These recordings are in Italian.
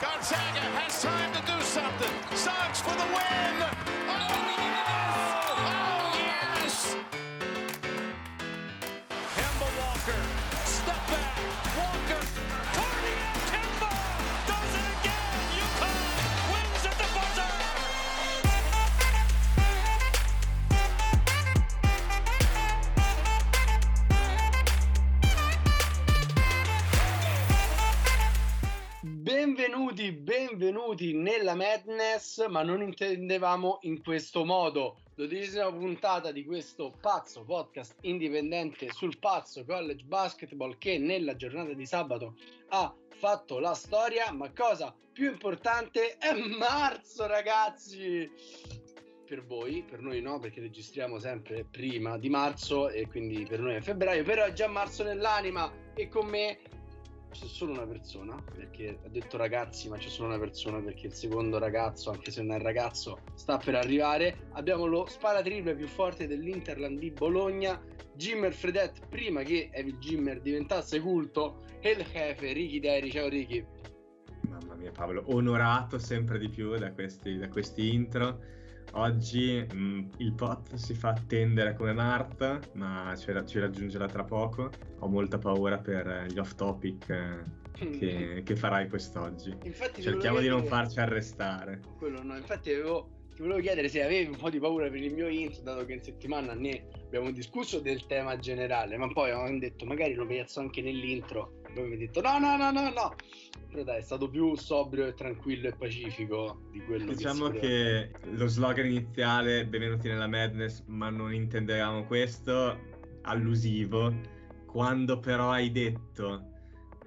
Gonzaga nella Madness, ma non intendevamo in questo modo. Dodicesima puntata di questo pazzo podcast indipendente sul pazzo college basketball che nella giornata di sabato ha fatto la storia, ma cosa più importante è marzo, ragazzi! Per voi, per noi no, perché registriamo sempre prima di marzo e quindi per noi è febbraio, però è già marzo nell'anima e con me c'è solo una persona, perché ha detto ragazzi, ma c'è solo una persona perché il secondo ragazzo, anche se non è ragazzo, sta per arrivare. Abbiamo lo sparatriple più forte dell'Interland di Bologna, Jimmer Fredet, prima che Evil Jimmer diventasse culto, e il jefe Ricky Deri. Ciao Ricky. Mamma mia Paolo, onorato sempre di più da questi, da questi intro. Oggi mh, il pot si fa attendere come Marta, ma ci, ci raggiungerà tra poco. Ho molta paura per gli off topic eh, che, che farai quest'oggi. Infatti Cerchiamo di non farci arrestare. Quello no, infatti avevo, ti volevo chiedere se avevi un po' di paura per il mio intro, dato che in settimana ne abbiamo discusso del tema generale, ma poi avevamo detto magari lo piazzo anche nell'intro. Poi mi hai detto no, no, no, no, no. Però dai, è stato più sobrio e tranquillo e pacifico di quello Diciamo che, si che lo slogan iniziale, benvenuti nella Madness, ma non intendevamo questo, allusivo, quando però hai detto...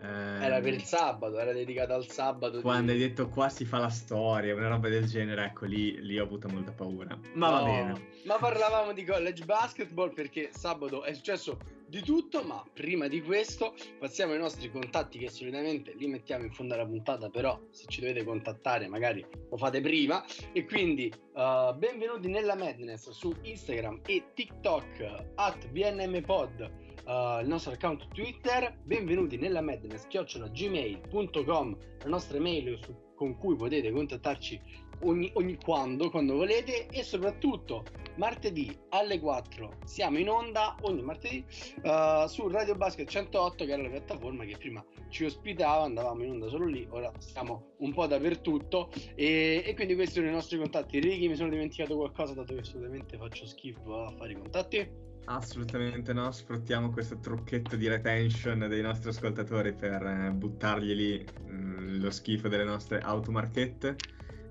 ehm, Era per il sabato, era dedicato al sabato. di- Quando hai detto qua si fa la storia, una roba del genere, ecco lì, lì ho avuto molta paura. Ma va No, bene. Ma parlavamo di college basketball perché sabato è successo di tutto, ma prima di questo passiamo ai nostri contatti che solitamente li mettiamo in fondo alla puntata, però se ci dovete contattare magari lo fate prima. E quindi uh, benvenuti nella Madness su Instagram e TikTok at BNMPod. Uh, il nostro account Twitter, benvenuti nella Madness, gmail.com, la nostra email su- con cui potete contattarci ogni, ogni quando, quando volete e soprattutto martedì alle 4 siamo in onda ogni martedì eh, su Radio Basket 108 che era la piattaforma che prima ci ospitava, andavamo in onda solo lì, ora siamo un po' dappertutto e, e quindi questi sono i nostri contatti. Ricky, mi sono dimenticato qualcosa dato che assolutamente faccio schifo a fare i contatti. Assolutamente no, sfruttiamo questo trucchetto di retention dei nostri ascoltatori per eh, buttarglieli mm, lo schifo delle nostre automarchette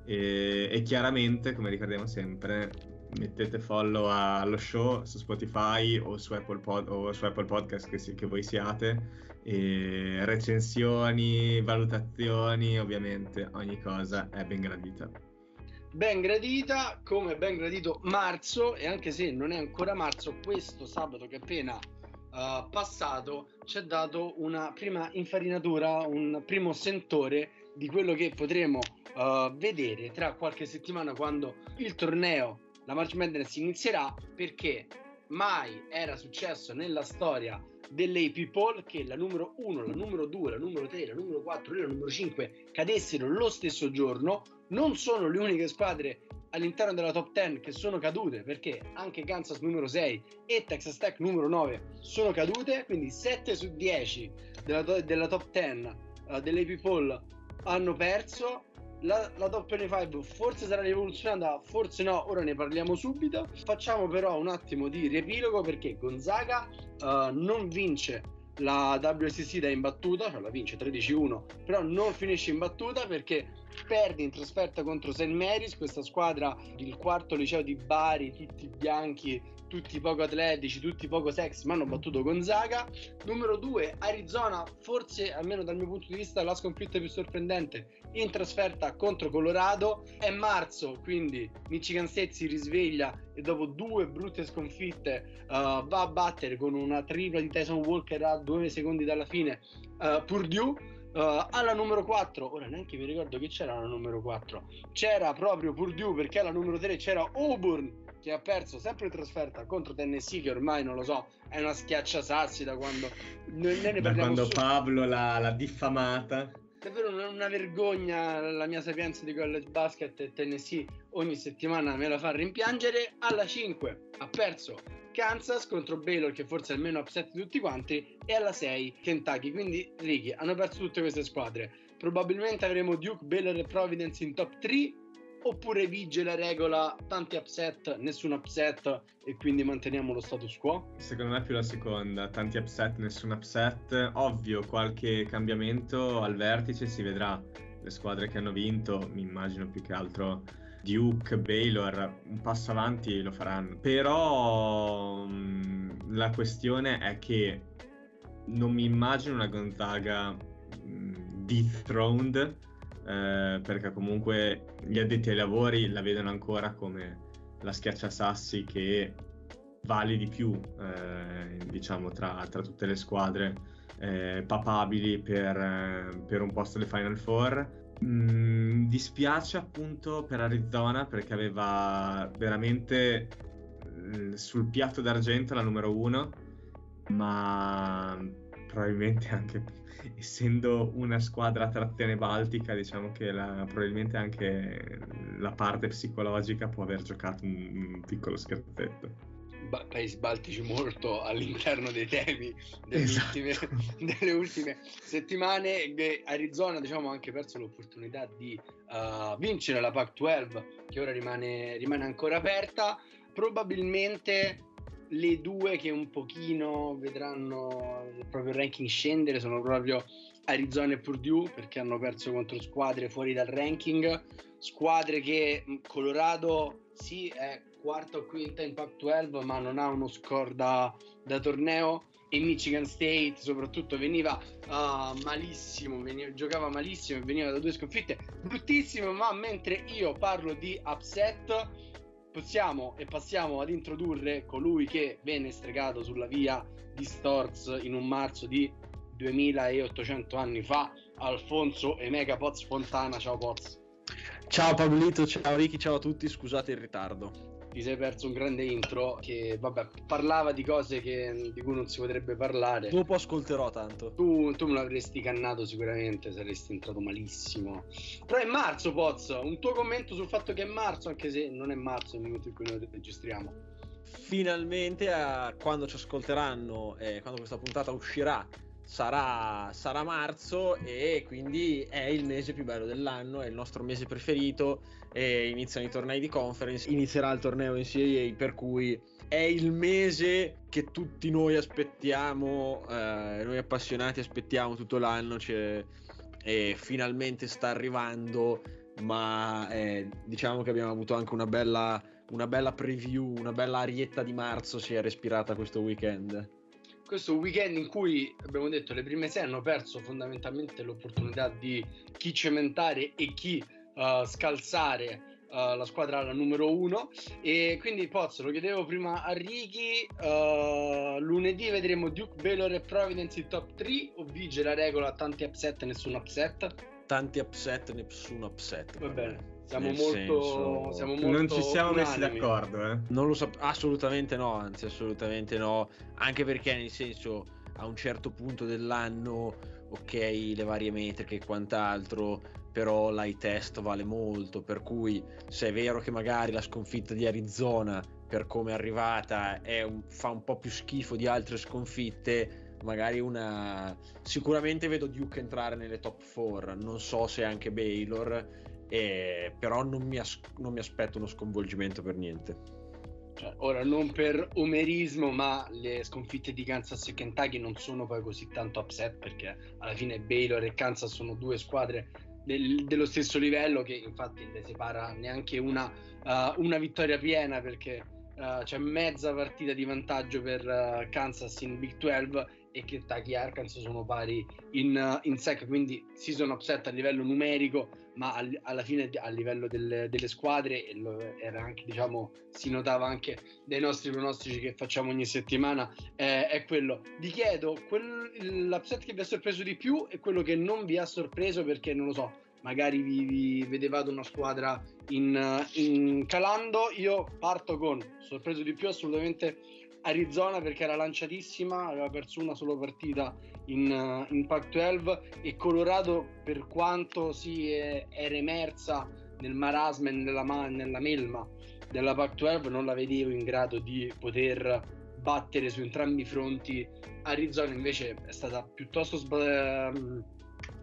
e, e chiaramente, come ricordiamo sempre, mettete follow allo show su Spotify o su Apple, Pod- o su Apple Podcast che, si- che voi siate e recensioni, valutazioni, ovviamente ogni cosa è ben gradita. Ben gradita, come ben gradito marzo e anche se non è ancora marzo, questo sabato che appena eh, passato ci ha dato una prima infarinatura, un primo sentore di quello che potremo eh, vedere tra qualche settimana quando il torneo, la March Madness inizierà perché mai era successo nella storia dell'AP Poll che la numero 1, la numero 2, la numero 3, la numero 4 e la numero 5 cadessero lo stesso giorno. Non sono le uniche squadre all'interno della top 10 che sono cadute perché anche Kansas numero 6 e Texas Tech numero 9 sono cadute, quindi 7 su 10 della, della top 10 uh, dell'AP Poll hanno perso. La, la top 25 forse sarà rivoluzionata, forse no, ora ne parliamo subito. Facciamo però un attimo di riepilogo perché Gonzaga uh, non vince la WSC da imbattuta, cioè la vince 13-1, però non finisce in battuta perché perde in trasferta contro St. Mary's, questa squadra del quarto liceo di Bari, tutti bianchi, tutti poco atletici, tutti poco sexy, ma hanno battuto Gonzaga. Numero 2, Arizona, forse almeno dal mio punto di vista la sconfitta più sorprendente in trasferta contro Colorado. È marzo, quindi Michigan State si risveglia e dopo due brutte sconfitte uh, va a battere con una tripla di Tyson Walker a due secondi dalla fine uh, Purdue. Uh, alla numero 4, ora neanche mi ricordo che c'era la numero 4, c'era proprio Purdue perché alla numero 3 c'era Auburn che ha perso sempre in trasferta contro Tennessee che ormai non lo so, è una schiacciasassi da quando Da quando Pablo l'ha, l'ha diffamata. davvero una, una vergogna la mia sapienza di college basket e Tennessee ogni settimana me la fa rimpiangere. Alla 5 ha perso Kansas contro Baylor che forse è il meno upset di tutti quanti e alla 6 Kentucky. Quindi Ricky hanno perso tutte queste squadre. Probabilmente avremo Duke, Baylor e Providence in top 3 oppure vige la regola tanti upset, nessun upset e quindi manteniamo lo status quo? Secondo me è più la seconda, tanti upset, nessun upset. Ovvio, qualche cambiamento al vertice si vedrà. Le squadre che hanno vinto, mi immagino più che altro Duke, Baylor, un passo avanti lo faranno. Però mh, la questione è che non mi immagino una Gonzaga mh, dethroned eh, perché comunque gli addetti ai lavori la vedono ancora come la schiacciasassi che vale di più, eh, diciamo, tra, tra, tutte le squadre eh, papabili per, per, un posto alle Final Four. Mm, dispiace appunto per Arizona perché aveva veramente mm, sul piatto d'argento la numero uno, ma probabilmente anche essendo una squadra a trazione baltica, diciamo che la, probabilmente anche la parte psicologica può aver giocato un, un piccolo scherzetto. Ba- paesi baltici molto all'interno dei temi delle, esatto. ultime, delle ultime, settimane. Arizona, diciamo, ha anche perso l'opportunità di uh, vincere la Pac-12, che ora rimane, rimane ancora aperta. Probabilmente le due che un pochino vedranno il proprio ranking scendere sono proprio Arizona e Purdue perché hanno perso contro squadre fuori dal ranking, squadre che Colorado sì è quarta o quinta in Pac-12 ma non ha uno score da, da torneo. E Michigan State soprattutto veniva uh, malissimo, veniva, giocava malissimo e veniva da due sconfitte. Bruttissime ma mentre io parlo di upset possiamo e passiamo ad introdurre colui che venne stregato sulla via di Storz in un marzo di 2800 anni fa, Alfonso e Mega Poz Fontana. Ciao Poz. Ciao Pablito, ciao Ricky, ciao a tutti, scusate il ritardo ti sei perso un grande intro che vabbè parlava di cose che, di cui non si potrebbe parlare. Dopo ascolterò tanto. Tu, tu me l'avresti cannato sicuramente saresti entrato malissimo. Però è marzo Poz. Un tuo commento sul fatto che è marzo anche se non è marzo nel momento in cui noi registriamo. Finalmente a, quando ci ascolteranno e eh, quando questa puntata uscirà sarà, sarà marzo e quindi è il mese più bello dell'anno, è il nostro mese preferito e iniziano i tornei di conference, inizierà il torneo in CAA per cui è il mese che tutti noi aspettiamo, eh, noi appassionati aspettiamo tutto l'anno cioè, e finalmente sta arrivando ma eh, diciamo che abbiamo avuto anche una bella, una bella preview, una bella arietta di marzo si è respirata questo weekend questo weekend in cui abbiamo detto le prime sei hanno perso fondamentalmente l'opportunità di chi cementare e chi uh, scalzare uh, la squadra alla numero uno. E quindi Pozzo lo chiedevo prima a Ricky uh, lunedì vedremo Duke, Baylor e Providence in top 3 o vige la regola tanti upset e nessun upset? tanti upset nessun upset va bene siamo molto, senso... siamo molto, non ci siamo unanimi. messi d'accordo eh? non lo so assolutamente no anzi assolutamente no anche perché nel senso a un certo punto dell'anno ok le varie metriche e quant'altro però l'high test vale molto per cui se è vero che magari la sconfitta di Arizona per come è arrivata è un, fa un po' più schifo di altre sconfitte magari una sicuramente vedo Duke entrare nelle top 4 non so se anche Baylor eh, però non mi, as- non mi, aspetto uno sconvolgimento per niente. Cioè, ora, non per omerismo, ma le sconfitte di Kansas e Kentucky non sono poi così tanto upset perché alla fine Baylor e Kansas sono due squadre del, dello stesso livello che infatti le separa neanche una, uh, una vittoria piena perché uh, c'è mezza partita di vantaggio per uh, Kansas in Big 12 e Kentucky e Arkansas sono pari in, in sec, quindi si sono upset a livello numerico, ma al, alla fine a livello del, delle squadre era anche, diciamo, si notava anche dai nostri pronostici che facciamo ogni settimana, eh, è quello. Vi chiedo, quel, l'upset che vi ha sorpreso di più e quello che non vi ha sorpreso perché non lo so, magari vi, vi vedevate una squadra in, in calando. Io parto con sorpreso di più assolutamente Arizona perché era lanciatissima, aveva perso una sola partita in, in Pac-12 e Colorado per quanto si è, era emersa nel marasma e nella, nella melma della Pac-12 non la vedevo in grado di poter battere su entrambi i fronti. Arizona invece è stata piuttosto sba- ehm,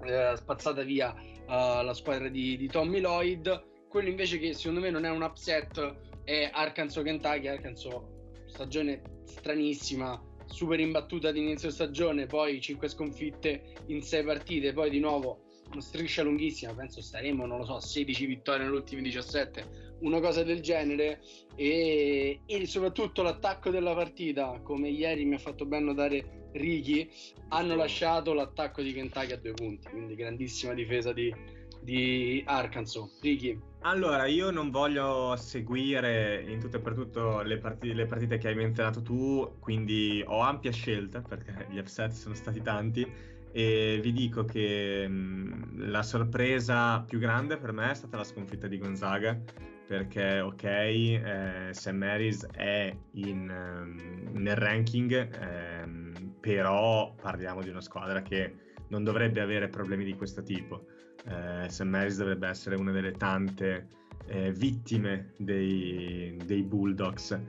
eh, spazzata via uh, la squadra di, di, Tommy Lloyd. Quello invece che secondo me non è un upset è Arkansas Kentucky. Arkansas stagione stranissima, super imbattuta inizio stagione, poi 5 sconfitte in 6 partite, poi di nuovo una striscia lunghissima, penso staremo, non lo so, 16 vittorie negli ultimi 17 una cosa del genere. E, e, soprattutto l'attacco della partita come ieri mi ha fatto ben notare Ricky hanno lasciato l'attacco di Kentucky a due punti quindi grandissima difesa di, di Arkansas Ricky allora, io non voglio seguire in tutto e per tutto le partite, le partite, che hai menzionato tu, quindi ho ampia scelta perché gli upset sono stati tanti e vi dico che mh, la sorpresa più grande per me è stata la sconfitta di Gonzaga perché ok, eh, Sam Maris è in, um, nel ranking, ehm, però parliamo di una squadra che non dovrebbe avere problemi di questo tipo. Eh, Sam Maris dovrebbe essere una delle tante eh, vittime dei, dei Bulldogs.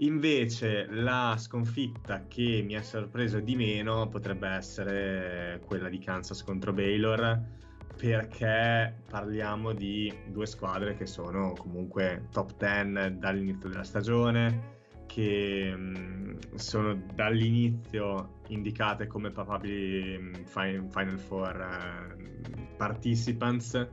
Invece la sconfitta che mi ha sorpreso di meno potrebbe essere quella di Kansas contro Baylor perché parliamo di due squadre che sono comunque top 10 dall'inizio della stagione, che mh, sono dall'inizio indicate come papabili mm, Final Four uh, participants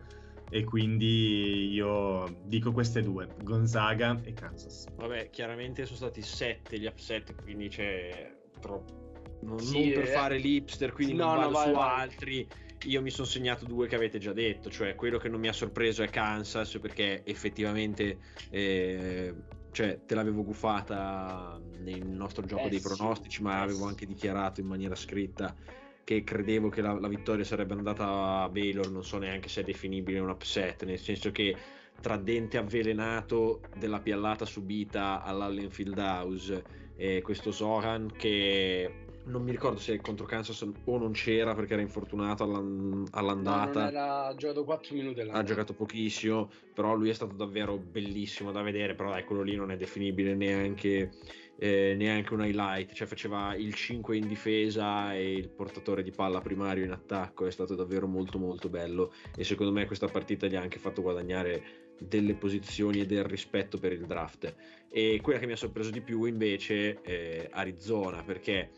e quindi io dico queste due, Gonzaga e Kansas. Vabbè, chiaramente sono stati sette gli upset, quindi c'è troppo. Non, sì, non per eh... fare l'hipster, quindi no, non vado no, vai, su vai. altri io mi sono segnato due che avete già detto, cioè quello che non mi ha sorpreso è Kansas perché effettivamente eh, cioè, te l'avevo guffata nel nostro gioco eh, dei pronostici, ma eh, avevo anche dichiarato in maniera scritta che credevo che la, la, vittoria sarebbe andata a Baylor, non so neanche se è definibile un upset, nel senso che tra dente avvelenato della piallata subita all'Allen Field House e questo Zoran che non mi ricordo se contro Kansas o non c'era perché era infortunato all'andata. No, era giocato 4 minuti. Ha giocato pochissimo, però lui è stato davvero bellissimo da vedere, però dai, quello lì non è definibile neanche, eh, neanche un highlight, cioè faceva il 5 in difesa e il portatore di palla primario in attacco, è stato davvero molto molto bello e secondo me questa partita gli ha anche fatto guadagnare delle posizioni e del rispetto per il draft. E quella che mi ha sorpreso di più invece è Arizona perché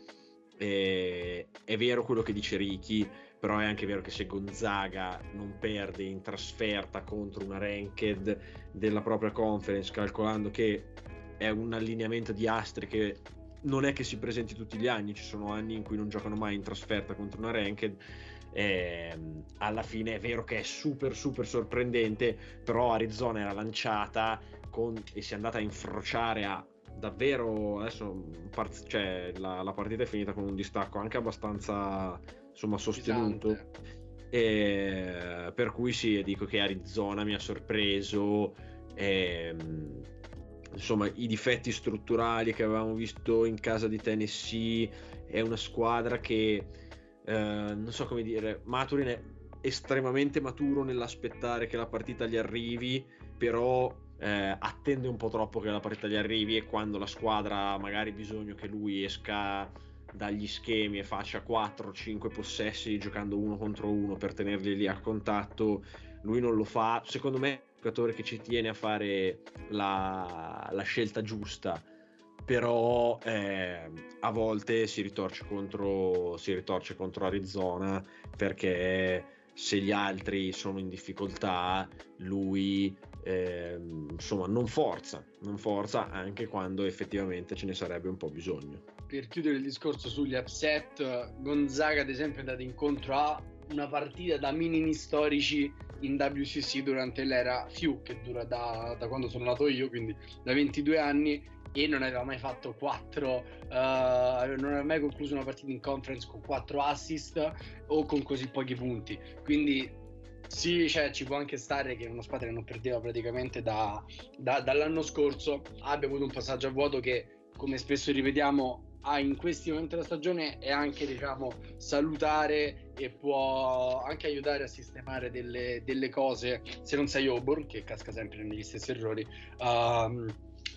eh, è vero quello che dice Ricky, però è anche vero che se Gonzaga non perde in trasferta contro una ranked della propria conference, calcolando che è un allineamento di astri che non è che si presenti tutti gli anni, ci sono anni in cui non giocano mai in trasferta contro una ranked. Eh, alla fine è vero che è super super sorprendente, però Arizona era lanciata con, e si è andata a infrociare a davvero adesso part- cioè, la, la, partita è finita con un distacco anche abbastanza insomma sostenuto. E, per cui sì dico che Arizona mi ha sorpreso e, ehm, insomma i difetti strutturali che avevamo visto in casa di Tennessee è una squadra che eh, non so come dire Maturin è estremamente maturo nell'aspettare che la partita gli arrivi però eh, attende un po' troppo che la partita gli arrivi e quando la squadra ha magari bisogno che lui esca dagli schemi e faccia 4-5 possessi giocando uno contro uno per tenerli lì a contatto, lui non lo fa. Secondo me è un giocatore che ci tiene a fare la, la scelta giusta, però eh, a volte si ritorce, contro, si ritorce contro Arizona perché se gli altri sono in difficoltà, lui eh, insomma non forza, non forza anche quando effettivamente ce ne sarebbe un po' bisogno. Per chiudere il discorso sugli upset, Gonzaga ad esempio è andato incontro a una partita da minimi storici in WCC durante l'era FIU che dura da, da, quando sono nato io, quindi da 22 anni e non aveva mai fatto 4 uh, eh, non aveva mai concluso una partita in conference con 4 assist o con così pochi punti quindi sì, cioè, ci può anche stare che una squadra che non perdeva praticamente da, da, dall'anno scorso abbia avuto un passaggio a vuoto che come spesso ripetiamo, in questi momenti della stagione è anche diciamo salutare e può anche aiutare a sistemare delle, delle cose. Se non sei Auburn che casca sempre negli stessi errori um,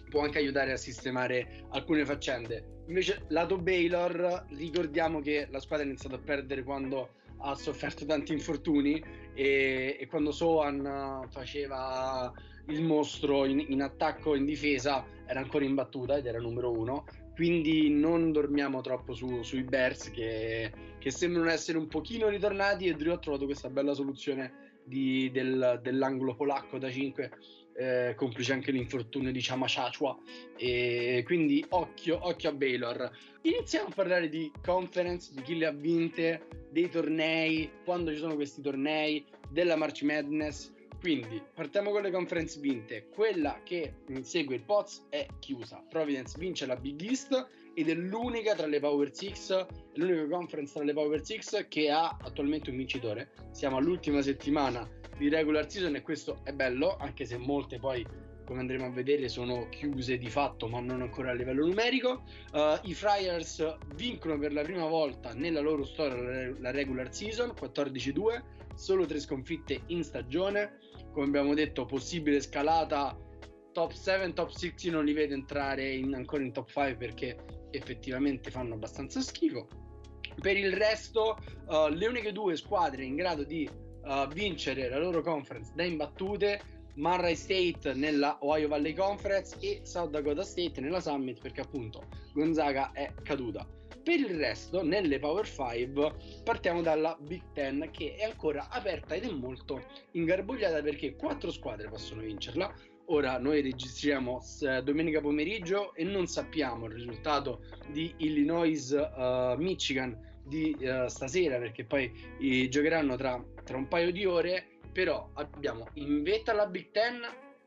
può anche aiutare a sistemare alcune faccende. Invece lato Baylor ricordiamo che la squadra ha iniziato a perdere quando ha sofferto tanti infortuni e, e quando Sohan faceva il mostro in, in attacco e in difesa era ancora in battuta ed era numero uno. Quindi non dormiamo troppo su, sui Bears che, che, sembrano essere un pochino ritornati. E Drew ha trovato questa bella soluzione di, del, dell'angolo polacco da 5 eh, complice anche l'infortunio di Chamachachua e quindi occhio, occhio a Baylor iniziamo a parlare di conference di chi le ha vinte dei tornei quando ci sono questi tornei della March Madness quindi partiamo con le conference vinte. Quella che segue il Pots è chiusa. Providence vince la Big East ed è l'unica tra le Power 6, l'unica conference tra le Power 6 che ha attualmente un vincitore. Siamo all'ultima settimana di regular season e questo è bello, anche se molte poi come andremo a vedere sono chiuse di fatto ma non ancora a livello numerico uh, i Friars vincono per la prima volta nella loro storia la regular season 14-2 solo tre sconfitte in stagione come abbiamo detto, possibile scalata top 7, top 6 non li vedo entrare in, ancora in top 5 perché effettivamente fanno abbastanza schifo. Per il resto, uh, le uniche due squadre in grado di uh, vincere la loro conference da imbattute Murray State nella Ohio Valley Conference e South Dakota State nella Summit perché appunto Gonzaga è caduta. Per il resto, nelle Power 5 partiamo dalla Big Ten che è ancora aperta ed è molto ingarbugliata perché quattro squadre possono vincerla. Ora noi registriamo domenica pomeriggio e non sappiamo il risultato di Illinois-Michigan uh, di uh, stasera perché poi uh, giocheranno tra, tra un paio di ore. Però abbiamo in vetta la Big Ten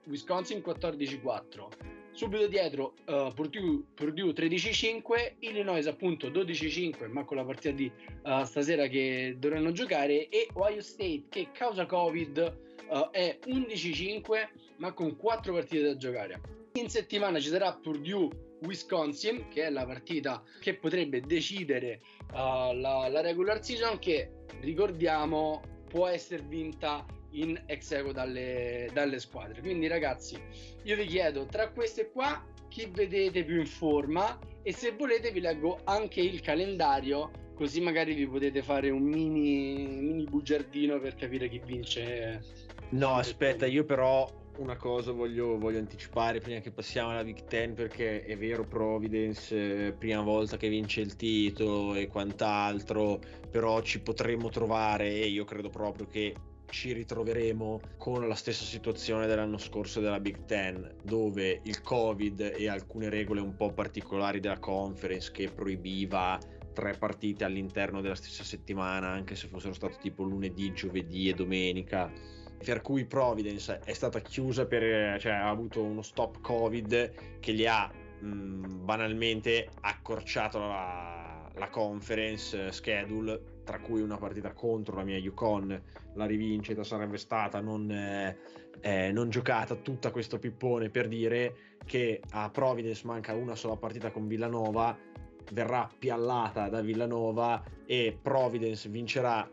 Wisconsin 14-4 Subito dietro uh, Purdue, Purdue 13-5, Illinois appunto 12-5, ma con la partita di uh, stasera che dovranno giocare, e Ohio State che causa Covid uh, è 11-5, ma con 4 partite da giocare. In settimana ci sarà Purdue Wisconsin, che è la partita che potrebbe decidere la, la regular season, che ricordiamo può essere vinta in ex equo dalle, dalle squadre. Quindi ragazzi, io vi chiedo tra queste qua chi vedete più in forma e se volete vi leggo anche il calendario così magari vi potete fare un mini, mini bugiardino per capire chi vince. No, aspetta, io però una cosa voglio, voglio, anticipare prima che passiamo alla Big Ten perché è vero Providence, eh, prima volta che vince il titolo e quant'altro, però ci potremmo trovare e io credo proprio che ci ritroveremo con la stessa situazione dell'anno scorso della Big Ten, dove il Covid e alcune regole un po' particolari della conference che proibiva tre partite all'interno della stessa settimana, anche se fossero state tipo lunedì, giovedì e domenica. Per cui Providence è stata chiusa per, cioè ha avuto uno stop Covid che gli ha mh, banalmente accorciato la, la conference schedule tra cui una partita contro la mia Yukon, la rivincita sarebbe stata non, eh, eh, non, giocata, tutta questo pippone per dire che a Providence manca una sola partita con Villanova, verrà piallata da Villanova e Providence vincerà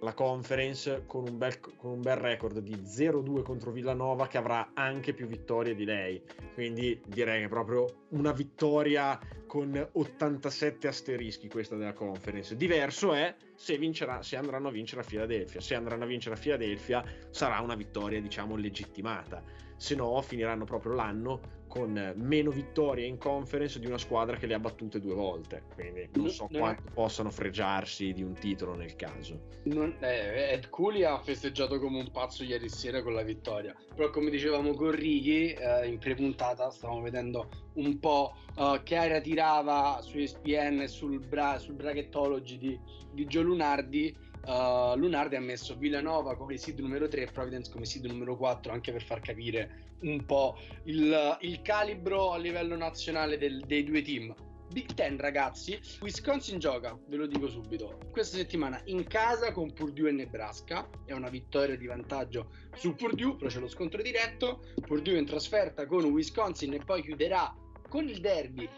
la conference con un, bel, con un bel record di 0-2 contro Villanova che avrà anche più vittorie di lei. Quindi direi che proprio una vittoria con 87 asterischi questa della conference. Diverso è se, vincerà, se andranno a vincere a Filadelfia. Se andranno a vincere a Filadelfia sarà una vittoria diciamo legittimata. Se no finiranno proprio l'anno con meno vittorie in conference di una squadra che le ha battute due volte. Quindi non so non quanto è... possano fregiarsi di un titolo nel caso. Non, eh, Ed Cooley ha festeggiato come un pazzo ieri sera con la vittoria. Però, come dicevamo con Righi eh, in pre-puntata, stavamo vedendo un po' uh, che aria tirava su ESPN e sul, bra- sul brachettology di, di Gio Lunardi. Uh, Lunardi ha messo Villanova come seed numero 3 e Providence come seed numero 4 anche per far capire un po' il, il calibro a livello nazionale del, dei due team. Big Ten ragazzi, Wisconsin gioca, ve lo dico subito, questa settimana in casa con Purdue e Nebraska, è una vittoria di vantaggio su Purdue, però c'è lo scontro diretto, Purdue in trasferta con Wisconsin e poi chiuderà con il derby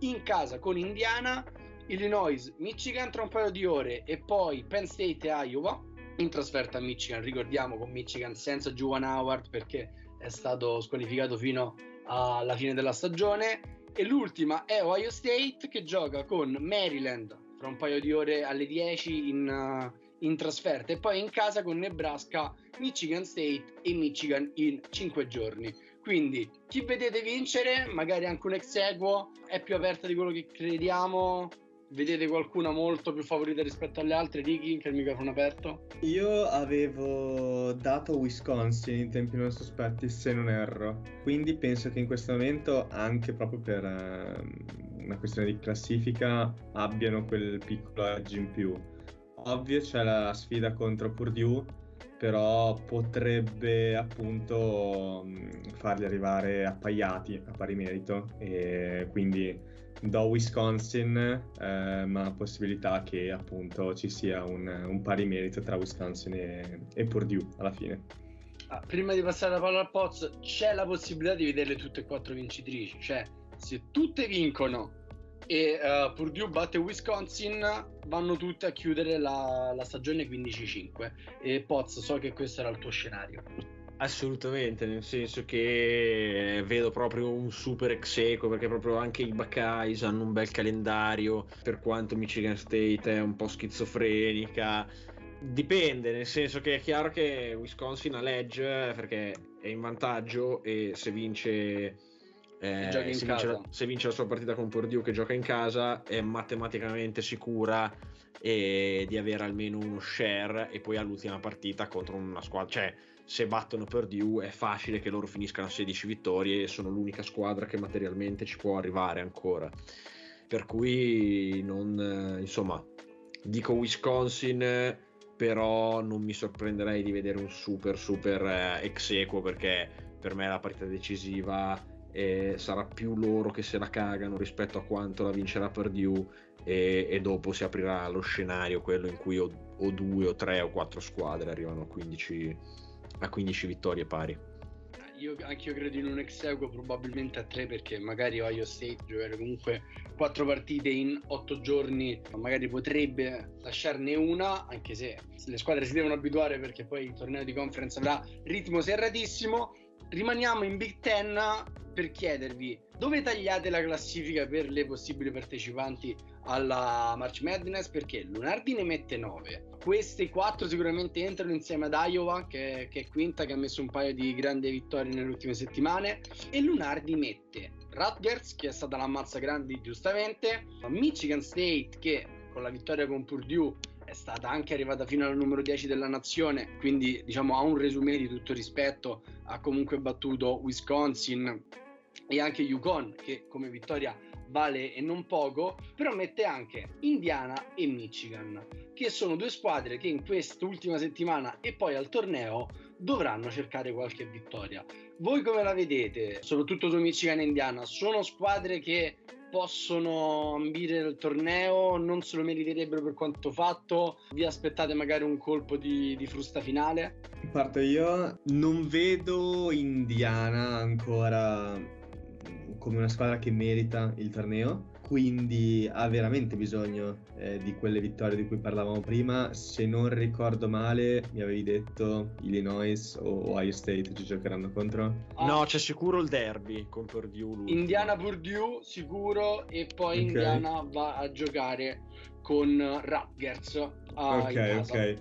in casa con Indiana, Illinois, Michigan tra un paio di ore e poi Penn State e Iowa in trasferta a Michigan, ricordiamo con Michigan senza Juwan Howard perché è stato squalificato fino alla fine della stagione e l'ultima è Ohio State che gioca con Maryland fra un paio di ore alle 10 in, uh, in trasferta e poi in casa con Nebraska, Michigan State e Michigan in 5 giorni. Quindi chi vedete vincere, magari anche un ex equo, è più aperta di quello che crediamo. Vedete qualcuna molto più favorita rispetto alle altre? Ricky, che il microfono aperto. Io avevo dato Wisconsin in tempi non sospetti, se non erro. Quindi penso che in questo momento, anche proprio per uh, una questione di classifica, abbiano quel piccolo edge in più. Ovvio c'è la sfida contro Purdue però potrebbe appunto farli arrivare appaiati a pari merito e quindi do Wisconsin eh, ma possibilità che appunto ci sia un, un pari merito tra Wisconsin e, e Purdue alla fine. Ah, prima di passare la palla al Poz c'è la possibilità di vederle tutte e quattro vincitrici? Cioè se tutte vincono e uh, Purdue batte Wisconsin vanno tutte a chiudere la, la stagione 15-5 e Poz so che questo era il tuo scenario Assolutamente, nel senso che vedo proprio un super ex eco perché proprio anche i Buckeyes hanno un bel calendario, per quanto Michigan State è un po' schizofrenica. Dipende, nel senso che è chiaro che Wisconsin ha l'edge perché è in vantaggio e se vince eh, se, vince la, se, vince la, sua partita con Purdue che gioca in casa è matematicamente sicura eh, di avere almeno uno share e poi all'ultima partita contro una squadra cioè se battono Purdue è facile che loro finiscano a 16 vittorie e sono l'unica squadra che materialmente ci può arrivare ancora. Per cui non insomma dico Wisconsin però non mi sorprenderei di vedere un super super eh, ex equo perché per me la partita decisiva e sarà più loro che se la cagano rispetto a quanto la vincerà Purdue e, e dopo si aprirà lo scenario quello in cui o, o, due o tre o quattro squadre arrivano a 15, a 15 vittorie pari. Io anche io credo in un ex equo probabilmente a tre perché magari Ohio State giocare comunque quattro partite in otto giorni magari potrebbe lasciarne una anche se le squadre si devono abituare perché poi il torneo di conference avrà ritmo serratissimo. Rimaniamo in Big Ten per chiedervi dove tagliate la classifica per le possibili partecipanti alla March Madness perché Lunardi ne mette 9 queste 4 sicuramente entrano insieme ad Iowa che, che, è quinta che ha messo un paio di grandi vittorie nelle ultime settimane. E Lunardi mette Rutgers che è stata l'ammazza grandi giustamente. Michigan State che con la vittoria con Purdue è stata anche arrivata fino al numero 10 della nazione, quindi diciamo ha un resume di tutto rispetto, ha comunque battuto Wisconsin, e anche Yukon che come vittoria vale e non poco, però mette anche Indiana e Michigan, che sono due squadre che in quest'ultima settimana e poi al torneo dovranno cercare qualche vittoria. Voi come la vedete, soprattutto su Michigan e Indiana? Sono squadre che possono ambire il torneo, non se lo meriterebbero per quanto fatto? Vi aspettate magari un colpo di, di frusta finale? Parto io, non vedo Indiana ancora come una squadra che merita il torneo, quindi ha veramente bisogno eh, di quelle vittorie di cui parlavamo prima. Se non ricordo male, mi avevi detto Illinois o Ohio State ci giocheranno contro? No, c'è sicuro il derby con Purdue. L'ultimo. Indiana Purdue sicuro e poi okay. Indiana va a giocare con Rutgers. ok, ok.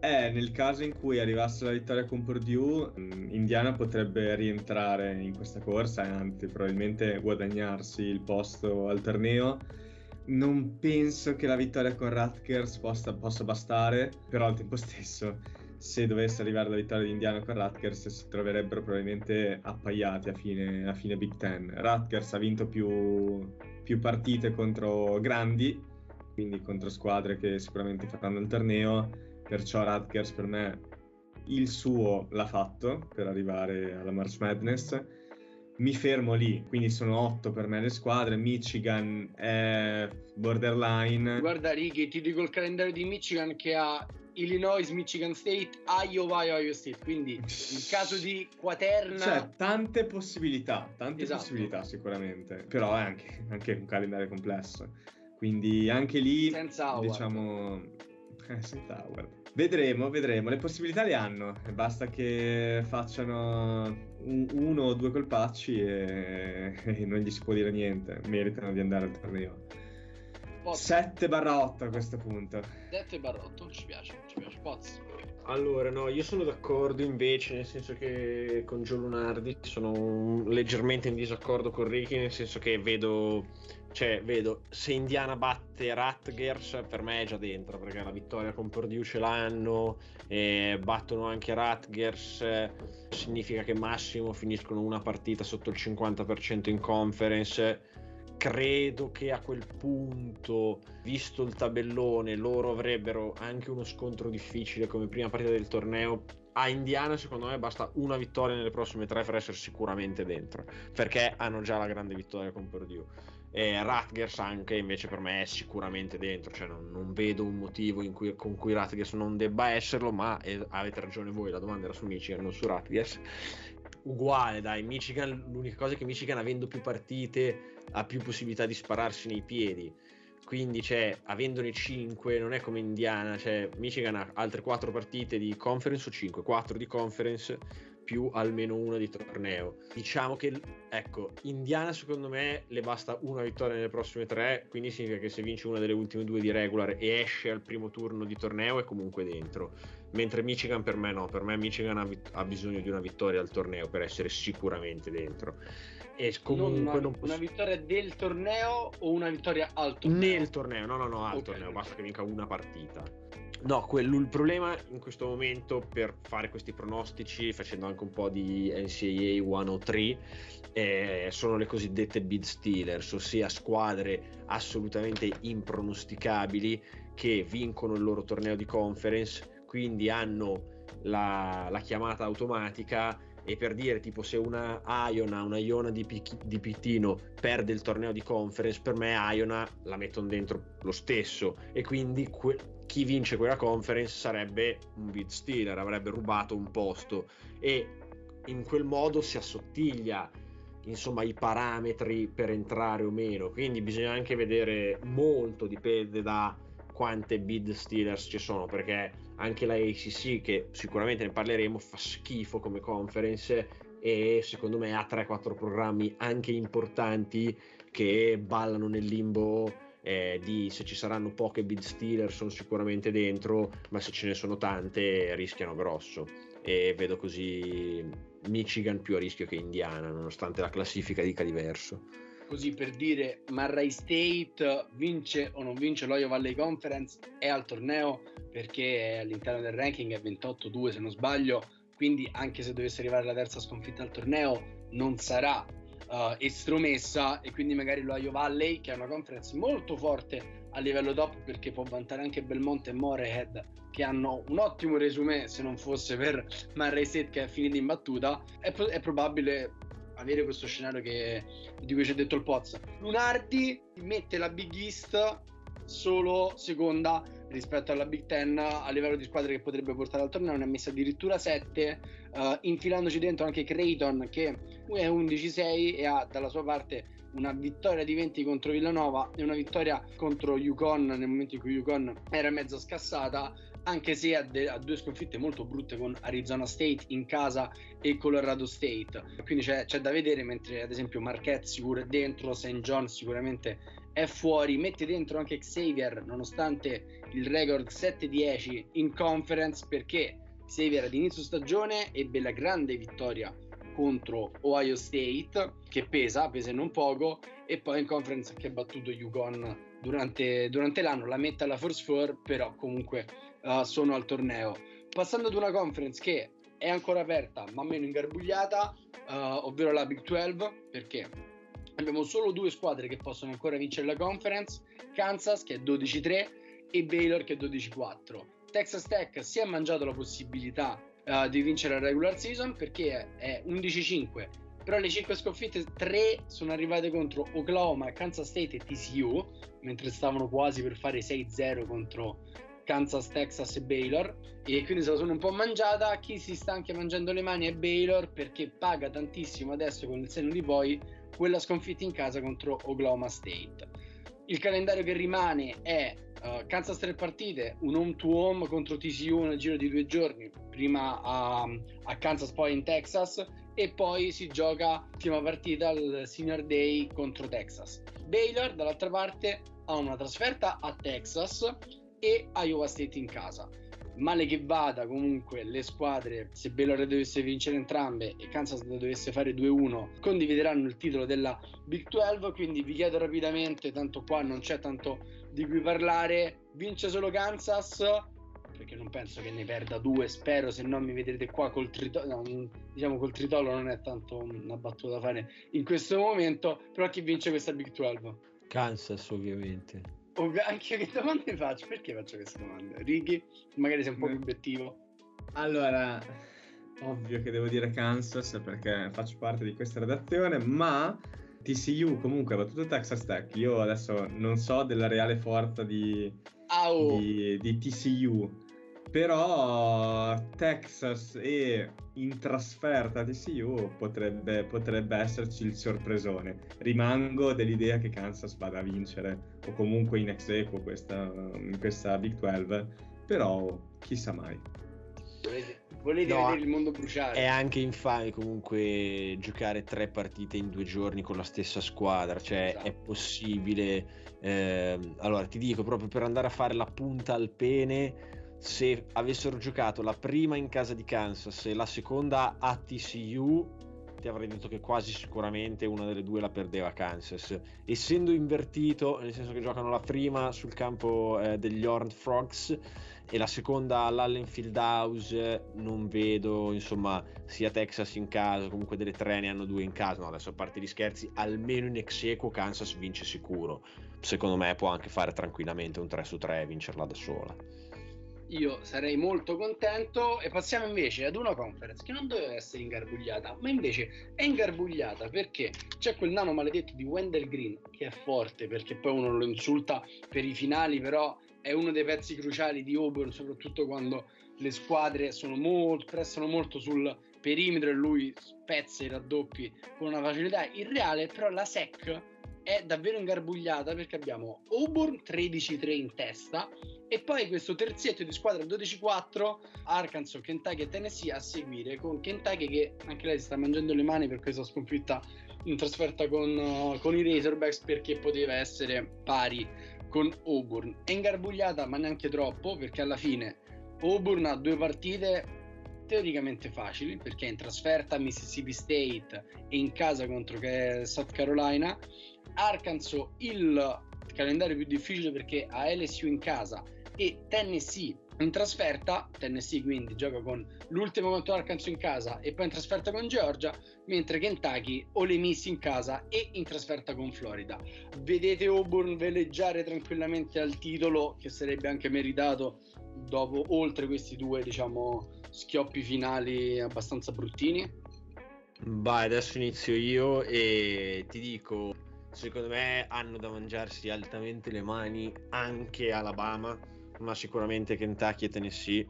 Eh, nel caso in cui arrivasse la vittoria con Purdue, mm, Indiana potrebbe rientrare in questa corsa e anzi probabilmente guadagnarsi il posto al torneo. Non penso che la vittoria con Rutgers possa, possa bastare, però al tempo stesso, se dovesse arrivare la vittoria di Indiana con Rutgers, si troverebbero probabilmente appaiati a fine, a fine Big Ten. Rutgers ha vinto più, più partite contro grandi, quindi contro squadre che sicuramente faranno il torneo perciò Rutgers per me il suo l'ha fatto per arrivare alla March Madness. Mi fermo lì, quindi sono otto per me le squadre. Michigan è borderline. Guarda, Righi, ti dico il calendario di Michigan che ha Illinois, Michigan State, Iowa, Ohio State. Quindi in caso di quaterna... Cioè, tante possibilità, tante Esatto. possibilità sicuramente, però è anche, anche un calendario complesso. Quindi anche lì, Senza Howard. diciamo... Eh, senza Howard. Vedremo, vedremo. Le possibilità le hanno, basta che facciano un- uno o due colpacci e... e non gli si può dire niente. Meritano di andare al torneo. Poz, 7 barra 8 a questo punto. 7 barotto, ci piace, ci piace. Poz. Allora, no, io sono d'accordo invece, nel senso che con Gio Lunardi sono leggermente in disaccordo con Ricky, nel senso che vedo, cioè, vedo se Indiana batte Rutgers per me è già dentro, perché la vittoria con Purdue ce l'hanno, e battono anche Rutgers, significa che massimo finiscono una partita sotto il 50% in conference. Credo che a quel punto, visto il tabellone, loro avrebbero anche uno scontro difficile come prima partita del torneo. A Indiana, secondo me, basta una vittoria nelle prossime tre per essere sicuramente dentro, perché hanno già la grande vittoria con Purdue. E Rutgers anche invece per me è sicuramente dentro, cioè non, non vedo un motivo cui- con cui Rutgers non debba esserlo, ma eh, avete ragione voi, la domanda era su Michigan, non su Rutgers. Uguale, dai, Michigan, l'unica cosa è che Michigan avendo più partite ha più possibilità di spararsi nei piedi. Quindi, cioè, avendone 5, non è come Indiana, cioè, Michigan ha altre 4 partite di conference o 5, 4 di conference più almeno una di torneo. Diciamo che, ecco, Indiana secondo me le basta una vittoria nelle prossime tre, quindi significa che se vince una delle ultime due di regular e esce al primo turno di torneo è comunque dentro. Mentre Michigan per me no, per me Michigan ha, vi- ha bisogno di una vittoria al torneo per essere sicuramente dentro. E comunque Non una, non posso- una vittoria del torneo o una vittoria al torneo? nel torneo, no, no, no, al Ok. torneo, basta che vinca una partita. No, quello, il problema in questo momento per fare questi pronostici, facendo anche un po' di NCAA 103, eh, sono le cosiddette bid stealers, ossia squadre assolutamente impronosticabili che vincono il loro torneo di conference, quindi hanno la, la chiamata automatica e per dire tipo se una Iona, una Iona di, Pichi- di Pittino perde il torneo di conference, per me Iona la mettono dentro lo stesso e quindi que- chi vince quella conference sarebbe un bid stealer, avrebbe rubato un posto. E in quel modo si assottiglia insomma i parametri per entrare o meno. Quindi bisogna anche vedere molto dipende da quante bid stealers ci sono perché anche la ACC che sicuramente ne parleremo fa schifo come conference e secondo me ha 3-4 programmi anche importanti che ballano nel limbo eh, di se ci saranno poche bid stealer sono sicuramente dentro ma se ce ne sono tante rischiano grosso. E vedo così Michigan più a rischio che Indiana nonostante la classifica dica diverso. Così per dire, Marray State vince o non vince l'Oio Valley Conference è al torneo perché è all'interno del ranking è 28-2 se non sbaglio, quindi anche se dovesse arrivare la terza sconfitta al torneo non sarà uh, estromessa e quindi magari l'Oio Valley che è una conference molto forte a livello top perché può vantare anche Belmonte e Morehead che hanno un ottimo resume se non fosse per Marray State che è finita in battuta. È, pro- è probabile avere questo scenario che, di cui ci ha detto il Poz. Lunardi mette la Big East solo seconda rispetto alla Big Ten a livello di squadre che potrebbe portare al torneo ne ha messa addirittura 7 uh, infilandoci dentro anche Creighton che è 11-6 e ha dalla sua parte una vittoria di 20 contro Villanova e una vittoria contro Yukon nel momento in cui Yukon era mezzo scassata anche se ha, de- ha due sconfitte molto brutte con Arizona State in casa e Colorado State quindi c'è, c'è da vedere mentre ad esempio Marquette sicuro è dentro St. John sicuramente è fuori mette dentro anche Xavier nonostante il record 7-10 in conference perché Xavier ad inizio stagione ebbe la grande vittoria contro Ohio State che pesa, pesa non poco e poi in conference che ha battuto Yukon durante, durante l'anno. La mette alla Force 4 però comunque uh, sono al torneo. Passando ad una conference che è ancora aperta ma meno ingarbugliata uh, ovvero la Big 12 perché abbiamo solo due squadre che possono ancora vincere la conference Kansas che è 12-3 e Baylor che è 12-4 Texas Tech si è mangiato la possibilità uh, di vincere la regular season perché è 11-5 però le 5 sconfitte 3 sono arrivate contro Oklahoma, Kansas State e TCU mentre stavano quasi per fare 6-0 contro Kansas, Texas e Baylor e quindi se la sono un po' mangiata. Chi si sta anche mangiando le mani è Baylor perché paga tantissimo adesso con il seno di poi quella sconfitta in casa contro Oklahoma State. Il calendario che rimane è uh, Kansas tre partite, un home to home contro TCU nel giro di due giorni, prima a, a Kansas poi in Texas e poi si gioca l'ultima partita al Senior Day contro Texas. Baylor dall'altra parte ha una trasferta a Texas e Iowa State in casa male che vada comunque le squadre se Baylor dovesse vincere entrambe e Kansas dovesse fare 2-1 condivideranno il titolo della Big 12 quindi vi chiedo rapidamente tanto qua non c'è tanto di cui parlare vince solo Kansas perché non penso che ne perda due spero se no mi vedrete qua col tritolo no, diciamo col tritolo non è tanto una battuta da fare in questo momento però chi vince questa Big 12? Kansas ovviamente Anche io che domande faccio? Perché faccio queste domande? Righi, magari sei un po' più obiettivo. Allora, ovvio che devo dire Kansas perché faccio parte di questa redazione, ma TCU comunque ha battuto Texas Tech. Io adesso non so della reale forza di, di, di TCU però Texas e in trasferta TCU potrebbe, potrebbe esserci il sorpresone. Rimango dell'idea che Kansas vada a vincere o comunque in ex equo questa, questa Big 12, però chissà mai. Volete, no, vedere il mondo bruciare? È anche infame comunque giocare tre partite in due giorni con la stessa squadra, cioè esatto. è possibile. Eh, allora ti dico proprio per andare a fare la punta al pene se avessero giocato la prima in casa di Kansas e la seconda a TCU, ti avrei detto che quasi sicuramente una delle due la perdeva Kansas. Essendo invertito, nel senso che giocano la prima sul campo eh, degli Horned Frogs e la seconda all'Allen Field House, non vedo, insomma, sia Texas in casa, comunque delle tre ne hanno due in casa. No, adesso a parte gli scherzi, almeno in ex equo Kansas vince sicuro. Secondo me può anche fare tranquillamente un 3 su 3 e vincerla da sola io sarei molto contento. E passiamo invece ad una conference che non doveva essere ingarbugliata ma invece è ingarbugliata perché c'è quel nano maledetto di Wendell Green che è forte perché poi uno lo insulta per i finali però è uno dei pezzi cruciali di Auburn soprattutto quando le squadre sono molto, prestano molto sul perimetro e lui spezza i raddoppi con una facilità irreale però la SEC è davvero ingarbugliata perché abbiamo Auburn 13-3 in testa e poi questo terzietto di squadra 12-4 Arkansas, Kentucky e Tennessee a seguire con Kentucky che anche lei si sta mangiando le mani per questa sconfitta in trasferta con, uh, con i Razorbacks perché poteva essere pari con Auburn. È ingarbugliata ma neanche troppo perché alla fine Auburn ha due partite teoricamente facili perché è in trasferta a Mississippi State e in casa contro South Carolina Arkansas il calendario più difficile perché ha LSU in casa e Tennessee in trasferta, Tennessee quindi gioca con l'ultimo contro Arkansas in casa e poi in trasferta con Georgia, mentre Kentucky o le Miss in casa e in trasferta con Florida. Vedete Auburn veleggiare tranquillamente al titolo che sarebbe anche meritato dopo oltre questi due diciamo schioppi finali abbastanza bruttini? Vai, adesso inizio io e ti dico secondo me hanno da mangiarsi altamente le mani anche Alabama, ma sicuramente Kentucky e Tennessee,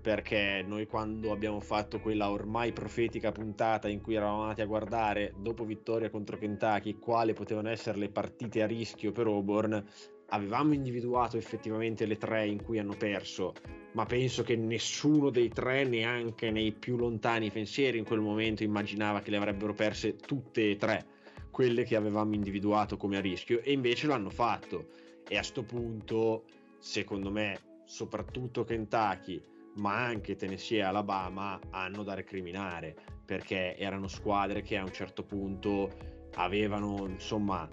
perché noi quando abbiamo fatto quella ormai profetica puntata in cui eravamo andati a guardare dopo vittoria contro Kentucky quali potevano essere le partite a rischio per Auburn, avevamo individuato effettivamente le tre in cui hanno perso, ma penso che nessuno dei tre, neanche nei più lontani pensieri in quel momento, immaginava che le avrebbero perse tutte e tre quelle che avevamo individuato come a rischio e invece lo hanno fatto. E a questo punto secondo me soprattutto Kentucky ma anche Tennessee e Alabama hanno da recriminare perché erano squadre che a un certo punto avevano insomma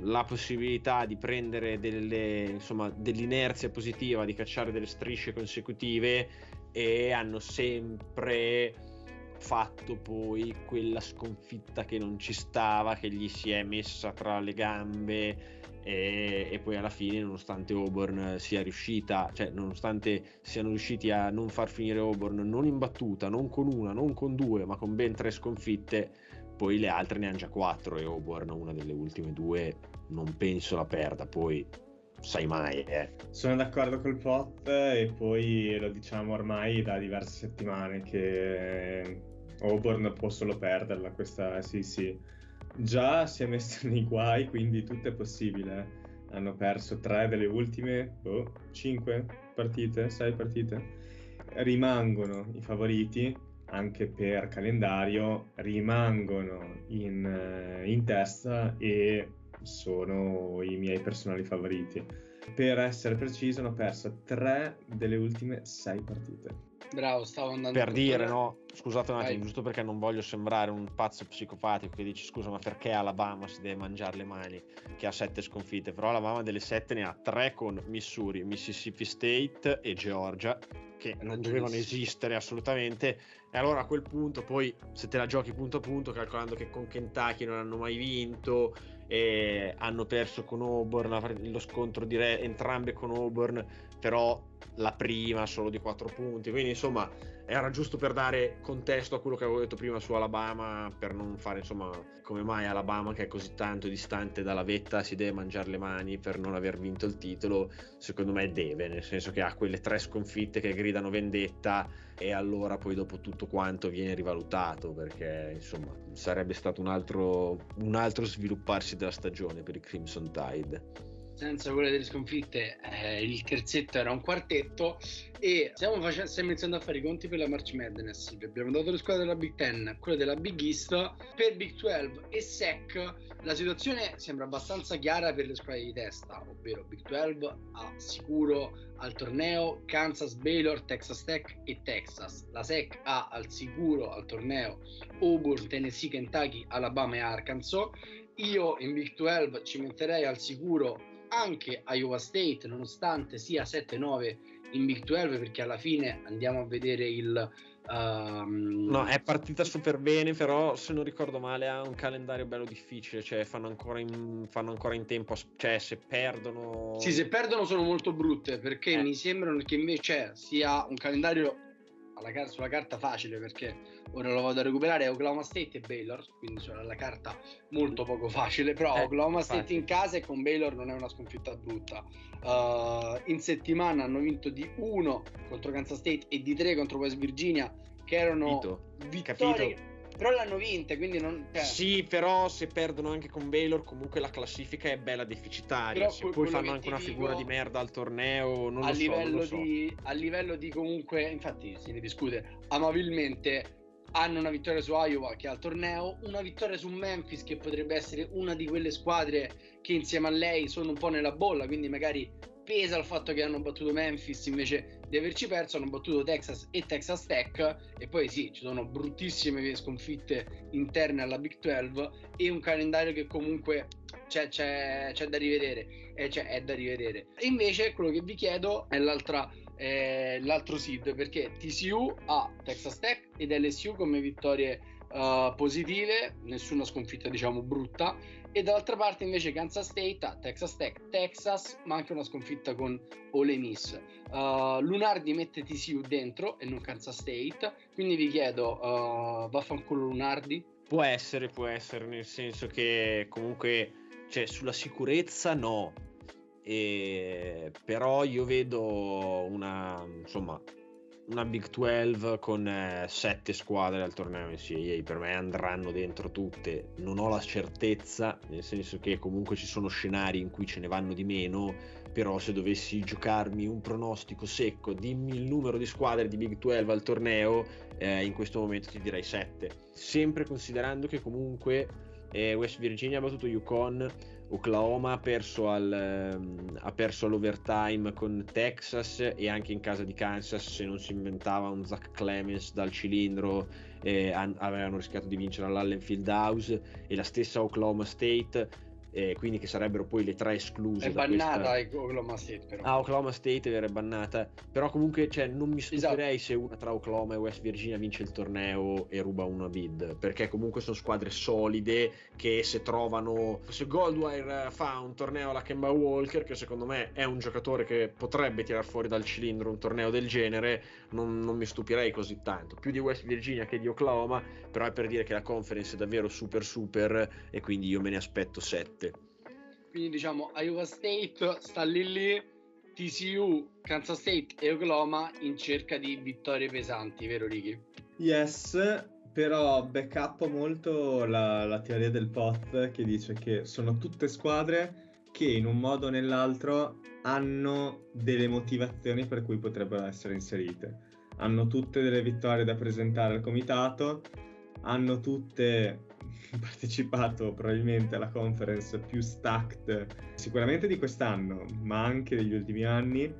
la possibilità di prendere delle, insomma, dell'inerzia positiva di cacciare delle strisce consecutive e hanno sempre fatto poi quella sconfitta che non ci stava, che gli si è messa tra le gambe e, e, poi alla fine nonostante Auburn sia riuscita, cioè nonostante siano riusciti a non far finire Auburn non in battuta, non con una, non con due, ma con ben tre sconfitte, poi le altre ne hanno già quattro e Auburn una delle ultime due non penso la perda, poi sai mai. Eh. Sono d'accordo col pot e poi lo diciamo ormai da diverse settimane che Auburn può solo perderla questa sì sì. Già si è messo nei guai, quindi tutto è possibile. Hanno perso tre delle ultime, oh, cinque partite, sei partite. Rimangono i favoriti, anche per calendario, rimangono in, eh, in testa e sono i miei personali favoriti. Per essere preciso, hanno perso tre delle ultime sei partite. Bravo, stavo andando per dire, no? Scusate un attimo, Vai. giusto perché non voglio sembrare un pazzo psicopatico che dice scusa, ma perché Alabama si deve mangiare le mani che ha sette sconfitte? Però Alabama delle sette ne ha tre con Missouri, Mississippi State e Georgia che non dovevano esistere assolutamente. E allora a quel punto, poi se te la giochi punto a punto, calcolando che con Kentucky non hanno mai vinto, e hanno perso con Auburn lo scontro diretto, entrambe con Auburn, però la prima solo di 4 punti. Quindi insomma era giusto per dare contesto a quello che avevo detto prima su Alabama, per non fare insomma come mai Alabama che è così tanto distante dalla vetta si deve mangiare le mani per non aver vinto il titolo, secondo me deve, nel senso che ha quelle tre sconfitte che gridano vendetta e allora poi dopo tutto quanto viene rivalutato perché insomma sarebbe stato un altro, un altro svilupparsi della stagione per i Crimson Tide senza quelle delle sconfitte eh, il terzetto era un quartetto e stiamo, facendo, stiamo, iniziando a fare i conti per la March Madness. Abbiamo dato le squadre della Big Ten quelle della Big East. Per Big 12 e SEC la situazione sembra abbastanza chiara per le squadre di testa ovvero Big 12 ha sicuro al torneo Kansas, Baylor, Texas Tech e Texas. La SEC ha al sicuro al torneo Auburn, Tennessee, Kentucky, Alabama e Arkansas. Io in Big 12 ci metterei al sicuro anche Iowa State, nonostante sia 7-9 in Big 12, perché alla fine andiamo a vedere il. Um... No, è partita super bene, però se non ricordo male ha un calendario bello difficile, cioè fanno ancora in, fanno ancora in tempo, cioè se perdono... Sì, se perdono sono molto brutte, perché eh. mi sembrano che invece sia un calendario alla, sulla carta facile perché ora lo vado a recuperare Oklahoma State e Baylor quindi sulla carta molto poco facile però eh, Oklahoma State facile. in casa e con Baylor non è una sconfitta brutta uh, in settimana hanno vinto di 1 contro Kansas State e di 3 contro West Virginia che erano Capito. vittorie Capito però l'hanno vinta, quindi non... Cioè... Sì, però se perdono anche con Baylor, comunque la classifica è bella deficitaria. Però se poi fanno anche una figura di merda al torneo, non, a lo, livello so, non di, A livello di comunque, infatti si ne discute, amabilmente hanno una vittoria su Iowa che è al torneo, una vittoria su Memphis che potrebbe essere una di quelle squadre che insieme a lei sono un po' nella bolla, quindi magari pesa il fatto che hanno battuto Memphis invece di averci perso, hanno battuto Texas e Texas Tech e poi sì, ci sono bruttissime sconfitte interne alla Big 12 e un calendario che comunque c'è, c'è, c'è da rivedere, e c'è, è da rivedere. E invece quello che vi chiedo è l'altra eh, l'altro seed perché TCU ha Texas Tech ed LSU come vittorie uh, positive, nessuna sconfitta diciamo brutta e dall'altra parte invece Kansas State ha Texas Tech, Texas, ma anche una sconfitta con Ole Miss. Uh, Lunardi mette TCU dentro e non Kansas State, quindi vi chiedo, uh, vaffanculo Lunardi? Può essere, può essere, nel senso che comunque, cioè, sulla sicurezza no, e, però io vedo una, insomma, una Big 12 con eh, sette squadre al torneo NCAA per me andranno dentro tutte. Non ho la certezza nel senso che comunque ci sono scenari in cui ce ne vanno di meno però se dovessi giocarmi un pronostico secco dimmi il numero di squadre di Big 12 al torneo eh, in questo momento ti direi 7 sempre considerando che comunque eh, West Virginia ha battuto Yukon Oklahoma ha perso, al, ehm, ha perso all'overtime con Texas e anche in casa di Kansas se non si inventava un Zach Clemens dal cilindro eh, avevano rischiato di vincere all'Allen Field House e la stessa Oklahoma State eh, quindi che sarebbero poi le tre escluse. È bannata questa... Oklahoma State però. Ah, Oklahoma State era bannata, però comunque cioè, non mi stupirei esatto. se una tra Oklahoma e West Virginia vince il torneo e ruba una bid, perché comunque sono squadre solide che se trovano, se Goldwire fa un torneo alla Kemba Walker, che secondo me è un giocatore che potrebbe tirar fuori dal cilindro un torneo del genere, non, non mi stupirei così tanto, più di West Virginia che di Oklahoma, però è per dire che la conference è davvero super super e quindi io me ne aspetto 7 7. Quindi diciamo Iowa State sta lì lì, TCU, Kansas State e Oklahoma in cerca di vittorie pesanti, vero Ricky? Yes, però backup molto la, la teoria del pot che dice che sono tutte squadre che in un modo o nell'altro hanno delle motivazioni per cui potrebbero essere inserite. Hanno tutte delle vittorie da presentare al comitato, hanno tutte partecipato probabilmente alla conference più stacked sicuramente di quest'anno, ma anche degli ultimi anni.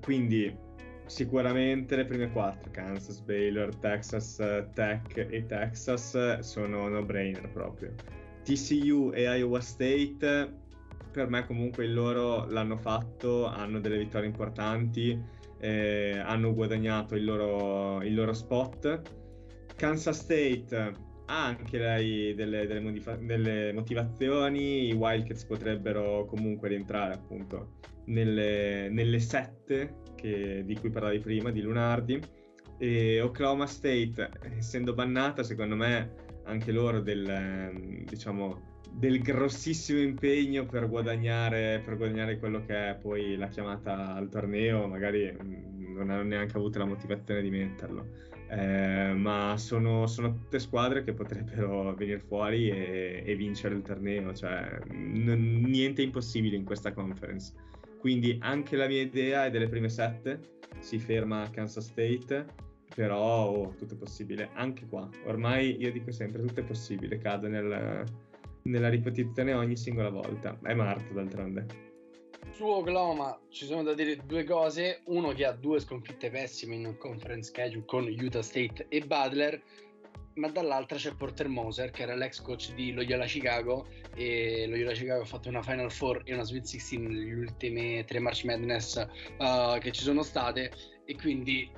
Quindi sicuramente le prime quattro, Kansas, Baylor, Texas Tech e Texas, sono no-brainer proprio. TCU e Iowa State, per me comunque loro l'hanno fatto, hanno delle vittorie importanti, eh, hanno guadagnato il loro, il loro spot. Kansas State ha anche lei delle, delle, modifa- delle, motivazioni, i Wildcats potrebbero comunque rientrare appunto nelle, nelle sette che, di cui parlavi prima, di Lunardi, e Oklahoma State, essendo bannata, secondo me anche loro del, diciamo, del grossissimo impegno per guadagnare, per guadagnare quello che è poi la chiamata al torneo, magari mm, non hanno neanche avuto la motivazione di metterlo eh, ma sono, sono, tutte squadre che potrebbero venire fuori e, e vincere il torneo, cioè n- niente impossibile in questa conference. Quindi anche la mia idea è delle prime sette, si ferma a Kansas State, però oh, tutto è possibile anche qua. Ormai io dico sempre tutto è possibile, cado nel, nella ripetizione ogni singola volta. È Marto d'altronde su Oklahoma ci sono da dire due cose. Uno che ha due sconfitte pessime in conference schedule con Utah State e Butler, ma dall'altra c'è Porter Moser che era l'ex coach di Loyola Chicago e Loyola Chicago ha fatto una Final Four e una Sweet 16 nelle ultime tre March Madness uh, che ci sono state e quindi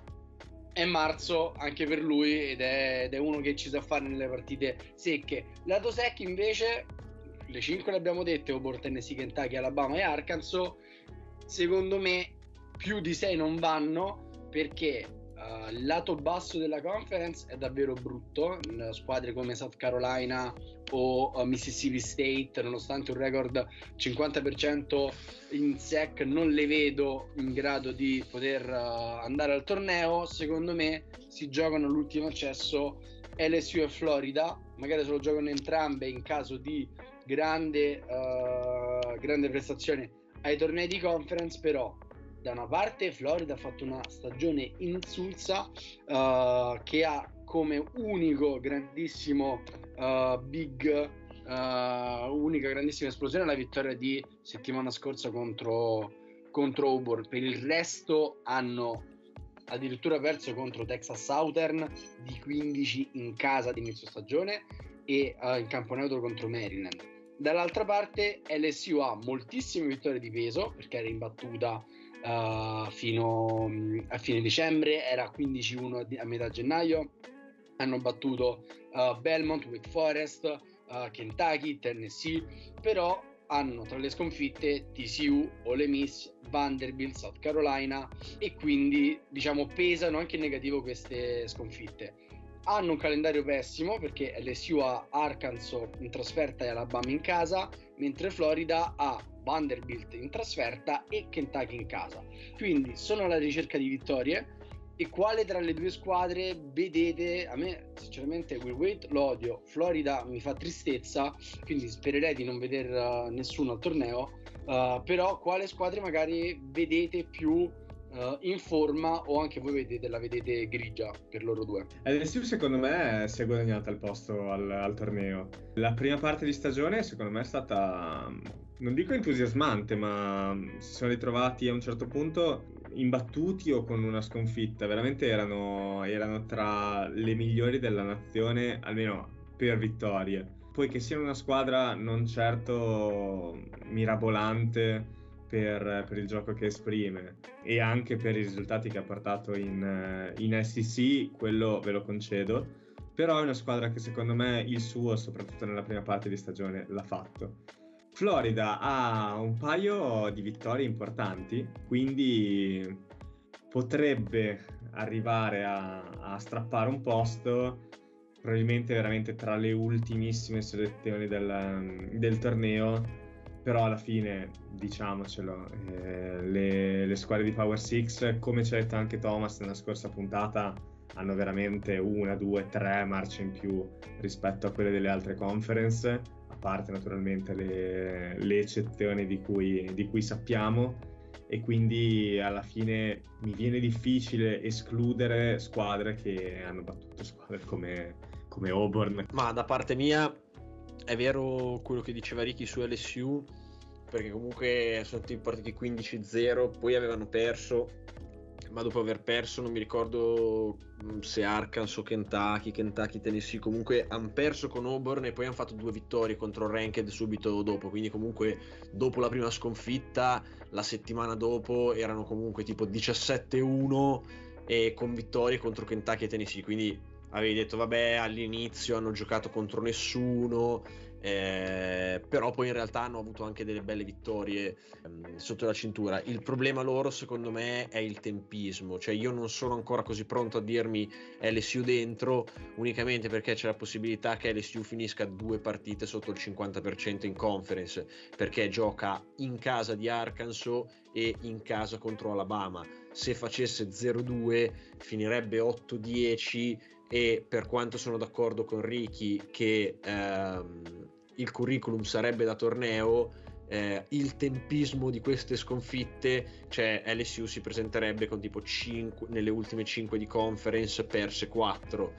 è marzo anche per lui ed è, ed è uno che ci sa fare nelle partite secche. Lato secchi invece le 5 le abbiamo dette, Auburn, Tennessee, Kentucky, Alabama e Arkansas, secondo me più di 6 non vanno perché uh, il lato basso della conference è davvero brutto, squadre come South Carolina o uh, Mississippi State, nonostante un record 50% in SEC, non le vedo in grado di poter uh, andare al torneo, secondo me si giocano l'ultimo accesso LSU e Florida, magari se lo giocano entrambe in caso di grande, uh, grande prestazione ai tornei di conference, però da una parte Florida ha fatto una stagione insulsa uh, che ha come unico grandissimo uh, big uh, unica grandissima esplosione la vittoria di settimana scorsa contro, contro Auburn. Per il resto hanno addirittura perso contro Texas Southern di 15 in casa di inizio stagione e in campo neutro contro Maryland Dall'altra parte LSU ha moltissime vittorie di peso perché era imbattuta uh, fino mm, a fine dicembre, era 15-1 a metà gennaio, hanno battuto uh, Belmont, Wake Forest, uh, Kentucky, Tennessee, però hanno tra le sconfitte TCU, Ole Miss, Vanderbilt, South Carolina e quindi diciamo pesano anche in negativo queste sconfitte hanno un calendario pessimo perché LSU ha Arkansas in trasferta e Alabama in casa, mentre Florida ha Vanderbilt in trasferta e Kentucky in casa. Quindi sono alla ricerca di vittorie e quale tra le due squadre vedete? A me sinceramente Will Wait lo odio, Florida mi fa tristezza, quindi spererei di non vedere uh, nessuno al torneo, uh, però quale squadre magari vedete più uh, in forma o anche voi vedete, la vedete grigia per loro due? LSU secondo me si è guadagnata il posto al, al torneo. La prima parte di stagione secondo me è stata non dico entusiasmante, ma si sono ritrovati a un certo punto imbattuti o con una sconfitta. Veramente erano, erano, tra le migliori della nazione, almeno per vittorie. Poi che siano una squadra non certo mirabolante per, per, il gioco che esprime e anche per i risultati che ha portato in, eh, in SEC, quello ve lo concedo. Però è una squadra che secondo me il suo, soprattutto nella prima parte di stagione, l'ha fatto. Florida ha un paio di vittorie importanti, quindi potrebbe arrivare a, a strappare un posto, probabilmente veramente tra le ultimissime selezioni del, del torneo però alla fine, diciamocelo, eh, le, le, squadre di Power 6, come ci ha detto anche Thomas nella scorsa puntata, hanno veramente una, due, tre marce in più rispetto a quelle delle altre conference, a parte naturalmente le, le eccezioni di cui, di cui sappiamo e quindi alla fine mi viene difficile escludere squadre che hanno battuto squadre come, come Auburn. Ma da parte mia è vero quello che diceva Ricky su LSU, perché comunque sono stati partiti 15-0, poi avevano perso, ma dopo aver perso non mi ricordo mm, se Arkansas o Kentucky, Kentucky, Tennessee, comunque hanno perso con Auburn e poi hanno fatto due vittorie contro Ranked subito dopo, quindi comunque dopo la prima sconfitta la settimana dopo erano comunque tipo 17-1 e con vittorie contro Kentucky e Tennessee, quindi avevi detto vabbè all'inizio hanno giocato contro nessuno, eh, però poi in realtà hanno avuto anche delle belle vittorie ehm, sotto la cintura. Il problema loro secondo me è il tempismo, cioè io non sono ancora così pronto a dirmi LSU dentro unicamente perché c'è la possibilità che LSU finisca due partite sotto il 50% in conference, perché gioca in casa di Arkansas e in casa contro Alabama. Se facesse 0-2 finirebbe 8-10 e per quanto sono d'accordo con Ricky che ehm, il curriculum sarebbe da torneo, eh, il tempismo di queste sconfitte, cioè LSU si presenterebbe con tipo 5 nelle ultime 5 di conference, perse 4.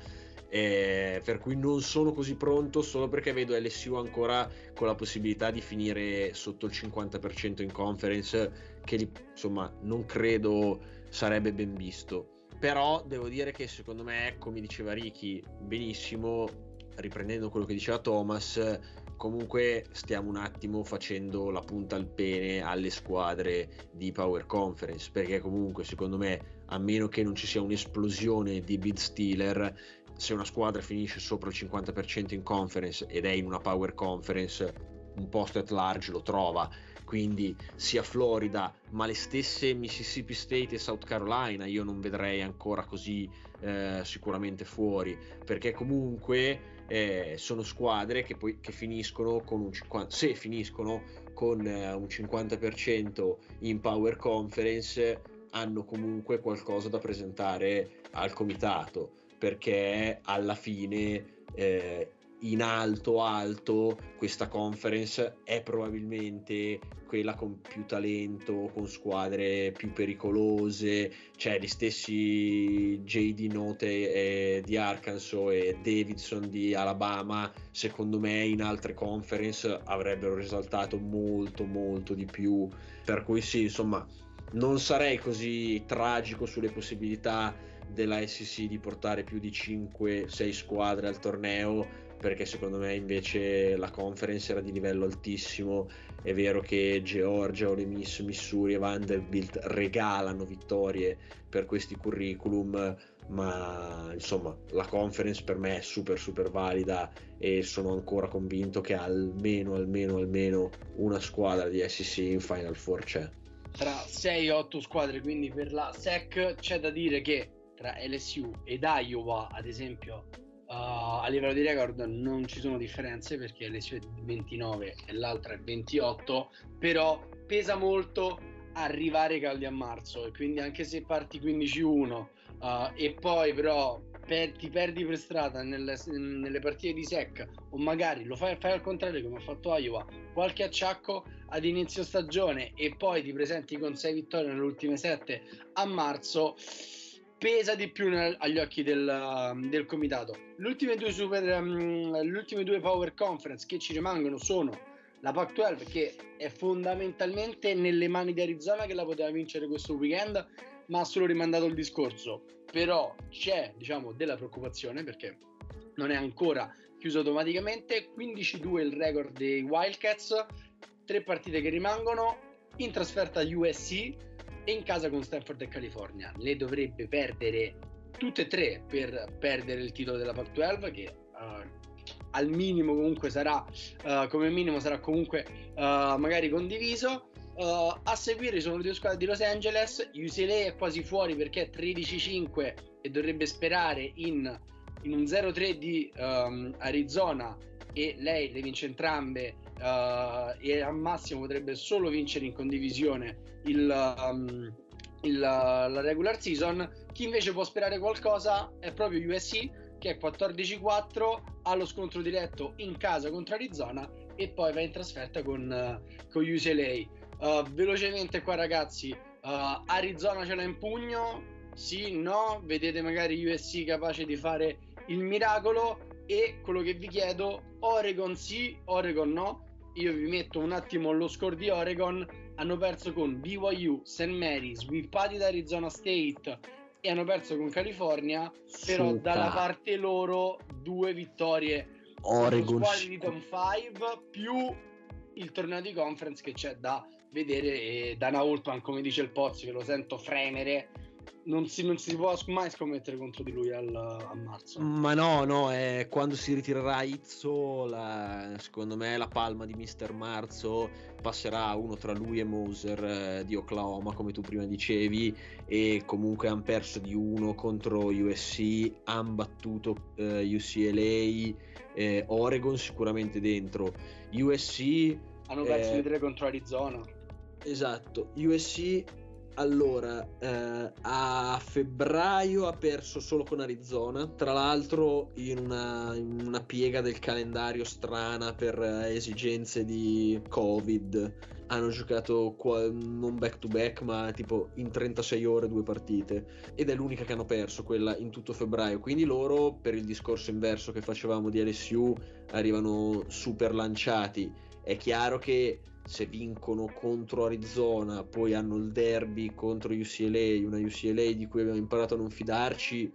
Eh, per cui non sono così pronto solo perché vedo LSU ancora con la possibilità di finire sotto il 50% in conference che insomma non credo sarebbe ben visto però devo dire che secondo me, come diceva Ricky benissimo, riprendendo quello che diceva Thomas, comunque stiamo un attimo facendo la punta al pene alle squadre di Power Conference, perché comunque secondo me, a meno che non ci sia un'esplosione di bid stealer, se una squadra finisce sopra il 50% in conference ed è in una Power Conference, un posto at large lo trova quindi sia Florida, ma le stesse Mississippi State e South Carolina io non vedrei ancora così eh, sicuramente fuori, perché comunque eh, sono squadre che poi che finiscono con un 50, se finiscono con eh, un 50% in Power Conference hanno comunque qualcosa da presentare al comitato perché alla fine eh, in alto alto questa conference è probabilmente quella con più talento, con squadre più pericolose, cioè gli stessi JD Note di Arkansas e Davidson di Alabama, secondo me in altre conference avrebbero risaltato molto molto di più, per cui sì, insomma, non sarei così tragico sulle possibilità della SEC di portare più di 5-6 squadre al torneo perché secondo me invece la conference era di livello altissimo. È vero che Georgia, Ole Miss, Missouri e Vanderbilt regalano vittorie per questi curriculum, ma insomma la conference per me è super super valida e sono ancora convinto che almeno almeno almeno una squadra di SEC in Final Four c'è. Tra 6-8 squadre, quindi per la SEC c'è da dire che tra LSU ed Iowa, ad esempio, Uh, a livello di record non ci sono differenze perché le sue 29 e l'altra è 28, però pesa molto arrivare caldi a marzo e quindi anche se parti 15-1 uh, eh, e poi però per, ti perdi per strada nelle, nelle, partite di sec o magari lo fai, fai al contrario come ha fatto Iowa, qualche acciacco ad inizio stagione e poi ti presenti con 6 vittorie nelle ultime 7 a marzo pesa di più nel, agli occhi del, um, del comitato. Le ultime, due super, um, le ultime due Power Conference che ci rimangono sono la Pac-12 che è fondamentalmente nelle mani di Arizona che la poteva vincere questo weekend ma ha solo rimandato il discorso però c'è diciamo della preoccupazione perché non è ancora chiuso automaticamente 15-2 il record dei Wildcats tre partite che rimangono in trasferta USC e in casa con Stanford e California. Le dovrebbe perdere tutte e tre per perdere il titolo della Pac-12 che uh, al minimo comunque sarà uh, come minimo sarà comunque uh, magari condiviso a seguire sono le due squadre di Los Angeles UCLA è quasi fuori perché è 13-5 e dovrebbe sperare in, in un 0-3 di um, Arizona e lei le vince entrambe uh, e al massimo potrebbe solo vincere in condivisione il, um, il, la regular season. Chi invece può sperare qualcosa è proprio USC che è 14-4, ha lo scontro diretto in casa contro Arizona e poi va in trasferta con, uh, con UCLA. Uh, velocemente qua ragazzi, uh, Arizona ce l'ha in pugno, sì, no, vedete magari USC capace di fare il miracolo e quello che vi chiedo, Oregon sì, Oregon no, io vi metto un attimo lo score di Oregon, hanno perso con BYU, St. Mary, swippati da Arizona State e hanno perso con California, però Suca. dalla parte loro due vittorie Oregon squadre di Tom 5 più il torneo di conference che c'è da vedere e Dana Holtman come dice il Pozzi che lo sento fremere non si, non si può mai scommettere contro di lui al, a marzo Ma no, no, è quando si ritirerà Izzo, la- secondo me la palma di Mister Marzo passerà uno tra lui e Moser eh, di Oklahoma, come tu prima dicevi, e comunque hanno perso di uno contro USC, hanno battuto eh, UCLA, eh, Oregon sicuramente dentro. USC, hanno perso di tre contro Arizona esatto, USC allora, eh, a febbraio ha perso solo con Arizona, tra l'altro in una, in una piega del calendario strana per eh, esigenze di Covid. Hanno giocato qua- non back to back, ma tipo in 36 ore due partite. Ed è l'unica che hanno perso, quella in tutto febbraio. Quindi loro, per il discorso inverso che facevamo di LSU, arrivano super lanciati. È chiaro che se vincono contro Arizona, poi hanno il derby contro UCLA, una UCLA di cui abbiamo imparato a non fidarci,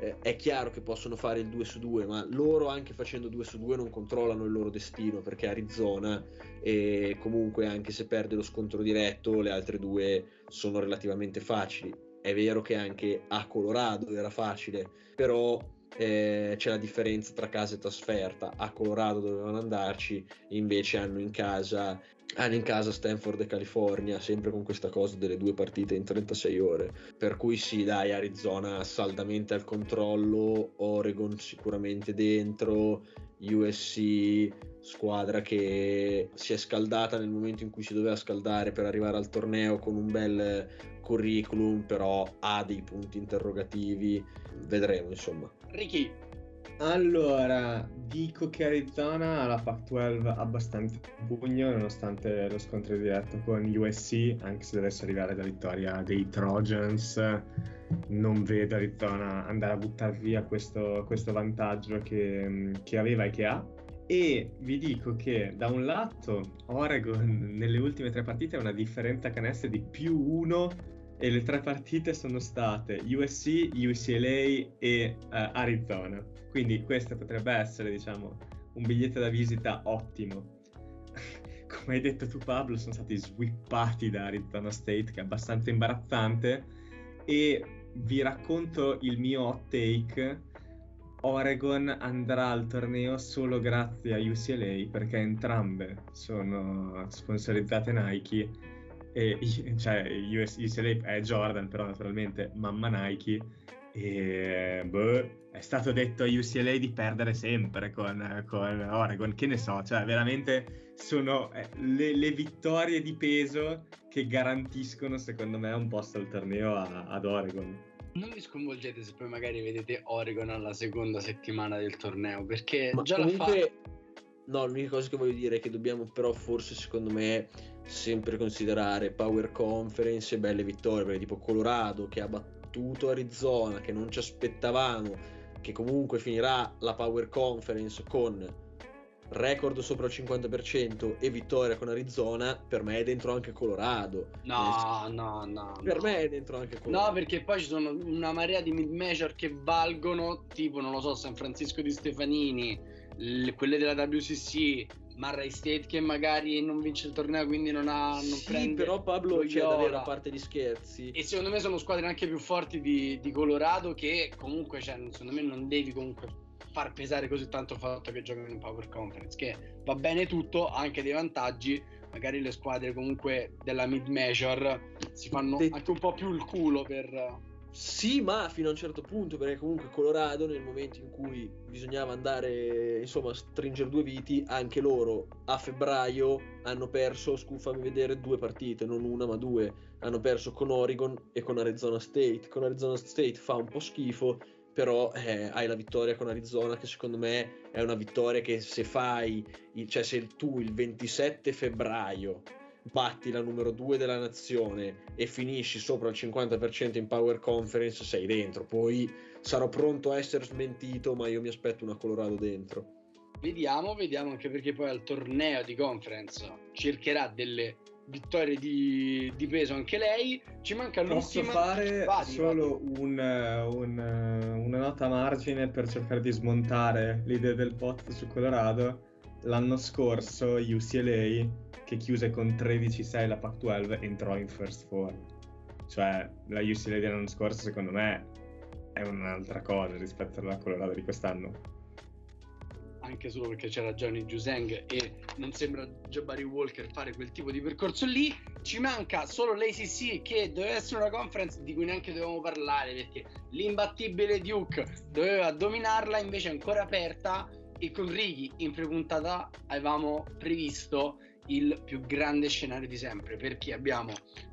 eh, è chiaro che possono fare il 2 su 2, ma loro anche facendo 2 su 2 non controllano il loro destino perché Arizona e comunque anche se perde lo scontro diretto, le altre due sono relativamente facili. È vero che anche a Colorado era facile, però eh, c'è la differenza tra casa e trasferta. A Colorado dovevano andarci, invece hanno in casa hanno in casa Stanford e California, sempre con questa cosa delle due partite in 36 ore. Per cui sì, dai, Arizona saldamente al controllo, Oregon sicuramente dentro, USC squadra che si è scaldata nel momento in cui si doveva scaldare per arrivare al torneo con un bel curriculum, però ha dei punti interrogativi, vedremo insomma. Ricky Allora, dico che Arizona ha la Pac-12 abbastanza pugno nonostante lo scontro diretto con USC, anche se dovesse arrivare la vittoria dei Trojans, non vedo Arizona andare a buttare via questo, questo vantaggio che, che aveva e che ha. E vi dico che da un lato Oregon nelle ultime tre partite ha una differenza canestro di più uno e le tre partite sono state USC, UCLA e eh, Arizona. Quindi questo potrebbe essere, diciamo, un biglietto da visita ottimo. Come hai detto tu Pablo, sono stati swippati da Arizona State, che è abbastanza imbarazzante. E vi racconto il mio hot take. Oregon andrà al torneo solo grazie a UCLA perché entrambe sono sponsorizzate Nike e cioè US, UCLA è Jordan però naturalmente mamma Nike e boh, è stato detto a UCLA di perdere sempre con, con Oregon che ne so cioè veramente sono eh, le, le vittorie di peso che garantiscono secondo me un posto al torneo a- ad Oregon. Non vi sconvolgete se poi magari vedete Oregon alla seconda settimana del torneo perché Ma già comunque, fatto no, l'unica cosa che voglio dire è che dobbiamo però forse secondo me sempre considerare Power Conference e belle vittorie, perché tipo Colorado che ha battuto Arizona, che non ci aspettavamo, che comunque finirà la Power Conference con record sopra il 50% e vittoria con Arizona, per me è dentro anche Colorado. no no no Per no. me è dentro anche Colorado. No, perché poi ci sono una marea di mid major che valgono, tipo, non lo so, San Francisco di Stefanini, le- quelle della WCC, Murray State che magari non vince il torneo, quindi non ha non Sì, prende però Pablo, Loyola. davvero a parte gli scherzi. E secondo me sono squadre anche più forti di, di Colorado che comunque, cioè, secondo me non devi comunque far pesare così tanto il fatto che giocano in Power Conference, che va bene tutto, ha anche dei vantaggi, magari le squadre comunque della mid major si fanno anche un po' più il culo per... Sì, ma fino a un certo punto, perché comunque Colorado nel momento in cui bisognava andare, insomma, a stringere due viti, anche loro a febbraio hanno perso, scufami vedere, due partite, non una ma due, hanno perso con Oregon e con Arizona State. Con Arizona State fa un po' schifo, però eh, hai la vittoria con Arizona che secondo me è una vittoria che se fai, cioè se tu il 27 febbraio batti la numero 2 della nazione e finisci sopra il 50% in Power Conference, sei dentro. Poi sarò pronto a essere smentito, ma io mi aspetto una Colorado dentro. Vediamo, vediamo anche perché poi al torneo di conference cercherà delle vittorie di, di peso anche lei. Ci manca Posso l'ultima. fare Vadi, solo un, un- una nota a margine per cercare di smontare l'idea del pot su Colorado. L'anno scorso UCLA, che chiuse con 13-6 la Pac-12, entrò in first four. Cioè, la UCLA dell'anno scorso, secondo me, è un'altra cosa rispetto alla Colorado di quest'anno. anche solo perché c'era Johnny Giuseng e non sembra Jabari Walker fare quel tipo di percorso lì. Ci manca solo l'ACC che doveva essere una conference di cui neanche dovevamo parlare perché l'imbattibile Duke doveva dominarla, invece è ancora aperta e con Righi in prepuntata avevamo previsto il più grande scenario di sempre perché abbiamo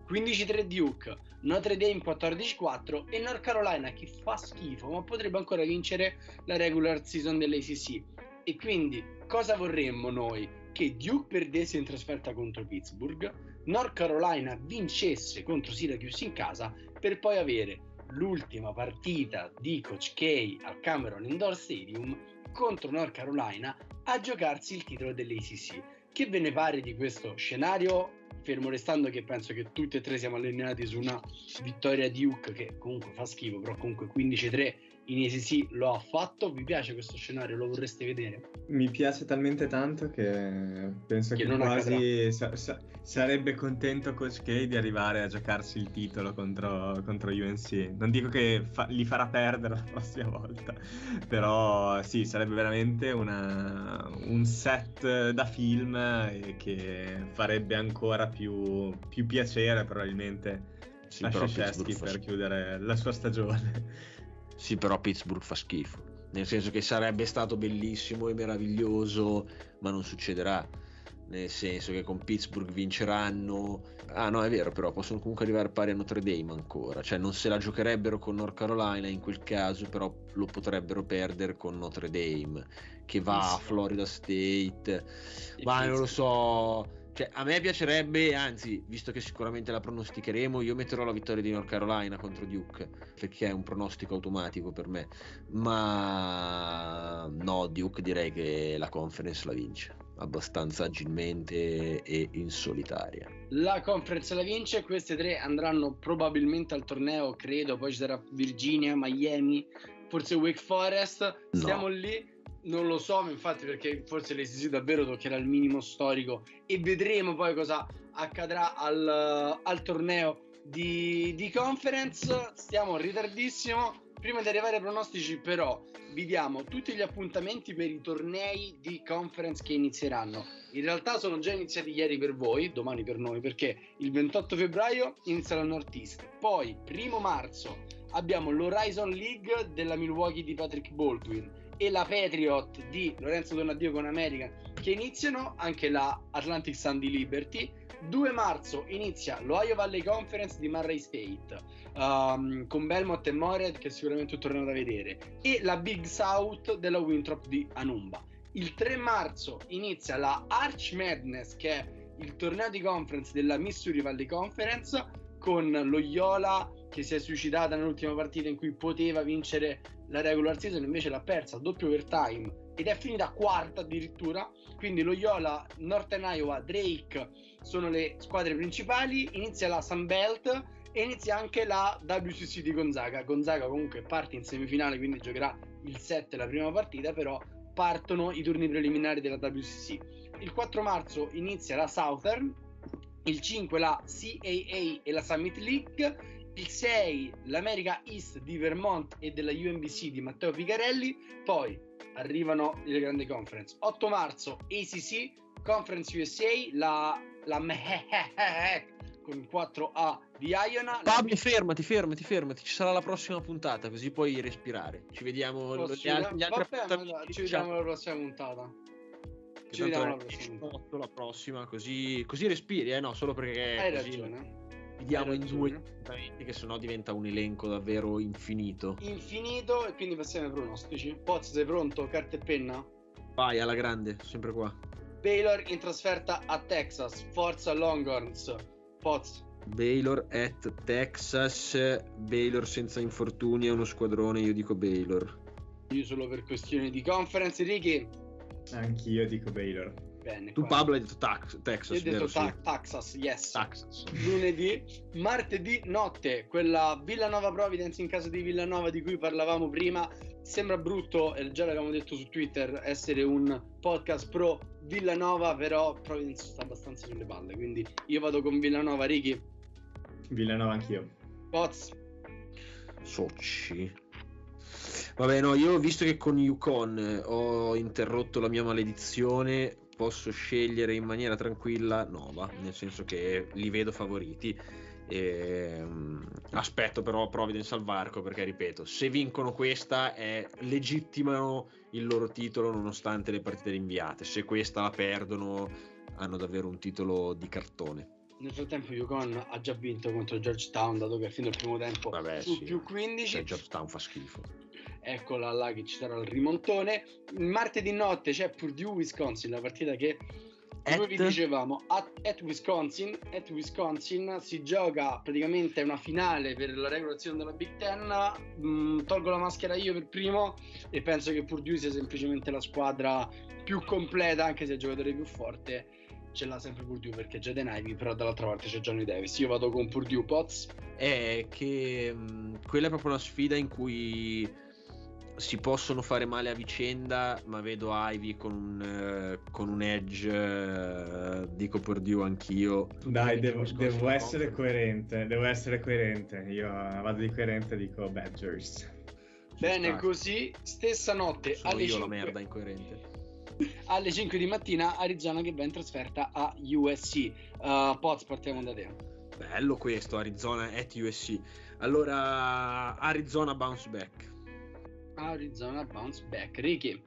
15-3 Duke, Notre Dame 14-4 e North Carolina che fa schifo ma potrebbe ancora vincere la regular season dell'ACC. E quindi cosa vorremmo noi? Che Duke perdesse in trasferta contro Pittsburgh, North Carolina vincesse contro Syracuse in casa per poi avere l'ultima partita di Coach K al Cameron Indoor Stadium contro North Carolina a giocarsi il titolo dell'ACC. Che ve ne pare di questo scenario? Fermo restando che penso che tutti e tre siamo allineati su una vittoria di Duke che comunque fa schifo, però comunque 15-3 in ACC lo ha fatto. Vi piace questo scenario? Lo vorreste vedere? Mi piace talmente tanto che penso Che che, non quasi sa- sa- sarebbe contento Coach K di arrivare a giocarsi il titolo contro, contro UNC. Non dico che fa- li farà perdere la prossima volta, però sì, sarebbe veramente una- un set da film eh, che farebbe ancora più, più piacere probabilmente Sì, a fa per chiudere la sua stagione. Sì, però Pittsburgh fa schifo. Nel senso che sarebbe stato bellissimo e meraviglioso, ma non succederà. Nel senso che con Pittsburgh vinceranno. Ah, no, è vero, però possono comunque arrivare pari a Notre Dame ancora. Cioè, non se la giocherebbero con North Carolina in quel caso, però lo potrebbero perdere con Notre Dame, che va a. Florida State. E Ma non lo so. Cioè, a me piacerebbe, anzi, visto che sicuramente la pronosticheremo, io metterò la vittoria di North Carolina contro Duke, perché è un pronostico automatico per me. Ma no, Duke direi che la conference la vince abbastanza agilmente e in solitaria. La conference la vince, queste tre andranno probabilmente al torneo, credo, poi ci sarà Virginia, Miami, forse Wake Forest, No. stiamo lì, non lo so, infatti perché forse l'ACC davvero toccherà il minimo storico e vedremo poi cosa accadrà al, al torneo di, di conference, stiamo ritardissimo, prima di arrivare ai pronostici però vi diamo tutti gli appuntamenti per i tornei di conference che inizieranno. In realtà sono già iniziati ieri per voi, domani per noi, perché il 28 febbraio inizia la Northeast. Poi, primo marzo, abbiamo l'Horizon League della Milwaukee di Patrick Baldwin e la Patriot di Lorenzo Donadio con American che iniziano anche la Atlantic Sun di Liberty. 2 marzo inizia l'Ohio Valley Conference di Murray State um, con Belmont e Morehead che sicuramente un torneo da vedere e la Big South della Winthrop di Anumba. Il 3 marzo inizia la Arch Madness che è il torneo di conference della Missouri Valley Conference con Loyola che si è suicidata nell'ultima partita in cui poteva vincere la regular season invece l'ha persa doppio overtime ed è finita quarta addirittura. Quindi Loyola, Northern Iowa, Drake sono le squadre principali. Inizia la Sun Belt e inizia anche la WCC di Gonzaga. Gonzaga comunque parte in semifinale quindi giocherà il 7 la prima partita però partono i turni preliminari della WCC il 4 marzo inizia la Southern il 5 la CAA e la Summit League il 6 l'America East di Vermont e della UMBC di Matteo Picarelli poi arrivano le grandi conference 8 marzo ACC Conference USA la, la con 4A di Iona. Pablo, fermati, fermati, fermati. Ci sarà la prossima puntata, così puoi respirare. Ci vediamo Oh, gli al- gli altri vabbè, dai, ci vediamo alla prossima puntata. Ci vediamo alla prossima puntata. 18 la prossima, così, così respiri, eh no, solo perché Hai così ragione. Dividiamo in due che sennò diventa un elenco davvero infinito. Infinito e quindi passiamo ai pronostici. Poz, sei pronto? Carta e penna? Vai alla grande, sempre qua. Baylor in trasferta a Texas. Forza Longhorns. Poz. Baylor at Texas, Baylor senza infortuni è uno squadrone, io dico Baylor. Io solo per questioni di conference. Ricky. Anch'io dico Baylor. Bene. Tu. Pablo hai detto Tax- Texas, Io ho detto ta- Texas, yes. Texas. lunedì, martedì notte, quella Villanova Providence in casa di Villanova di cui parlavamo prima. Sembra brutto, e già l'avevamo detto su Twitter, essere un podcast pro Villanova, però Providence sta abbastanza sulle palle, quindi io vado con Villanova, Ricky, Villanova anch'io. Poz, Soci. Vabbè, no, io visto che con Yukon eh, ho interrotto la mia maledizione, posso scegliere in maniera tranquilla Nova, nel senso che li vedo favoriti. Ehm, aspetto però Providence al varco perché ripeto, se vincono questa è legittimano il loro titolo nonostante le partite rinviate. Se questa la perdono, hanno davvero un titolo di cartone. nel frattempo Yukon ha già vinto contro Georgetown, dato che a fine del primo tempo Vabbè, su sì. più 15. Cioè, Georgetown fa schifo. Eccola là che ci sarà il rimontone. Martedì notte c'è Purdue Wisconsin, la partita che come vi At- dicevamo at, at Wisconsin, at Wisconsin si gioca praticamente una finale per la regolazione della Big Ten. Mm, tolgo la maschera io per primo e penso che Purdue sia semplicemente la squadra più completa, anche se il giocatore più forte. Ce l'ha sempre Purdue perché c'è Jaden Ivey, però dall'altra parte c'è Johnny Davis. Io vado con Purdue Pots. è che mh, quella è proprio una sfida in cui si possono fare male a vicenda, ma vedo Ivy con un, eh, con un edge, eh, dico Purdue anch'io. Dai, devo, devo essere Conference. coerente. Devo essere coerente. Io eh, vado di coerente dico Badgers. Ci Bene, sta. così, stessa notte Sono alle io la 5, merda incoerente. alle 5 di mattina Arizona che va in trasferta a USC. Uh, Poz, partiamo da te. Bello questo, Arizona at USC. Allora, Arizona bounce back. Arizona bounce back. Ricky.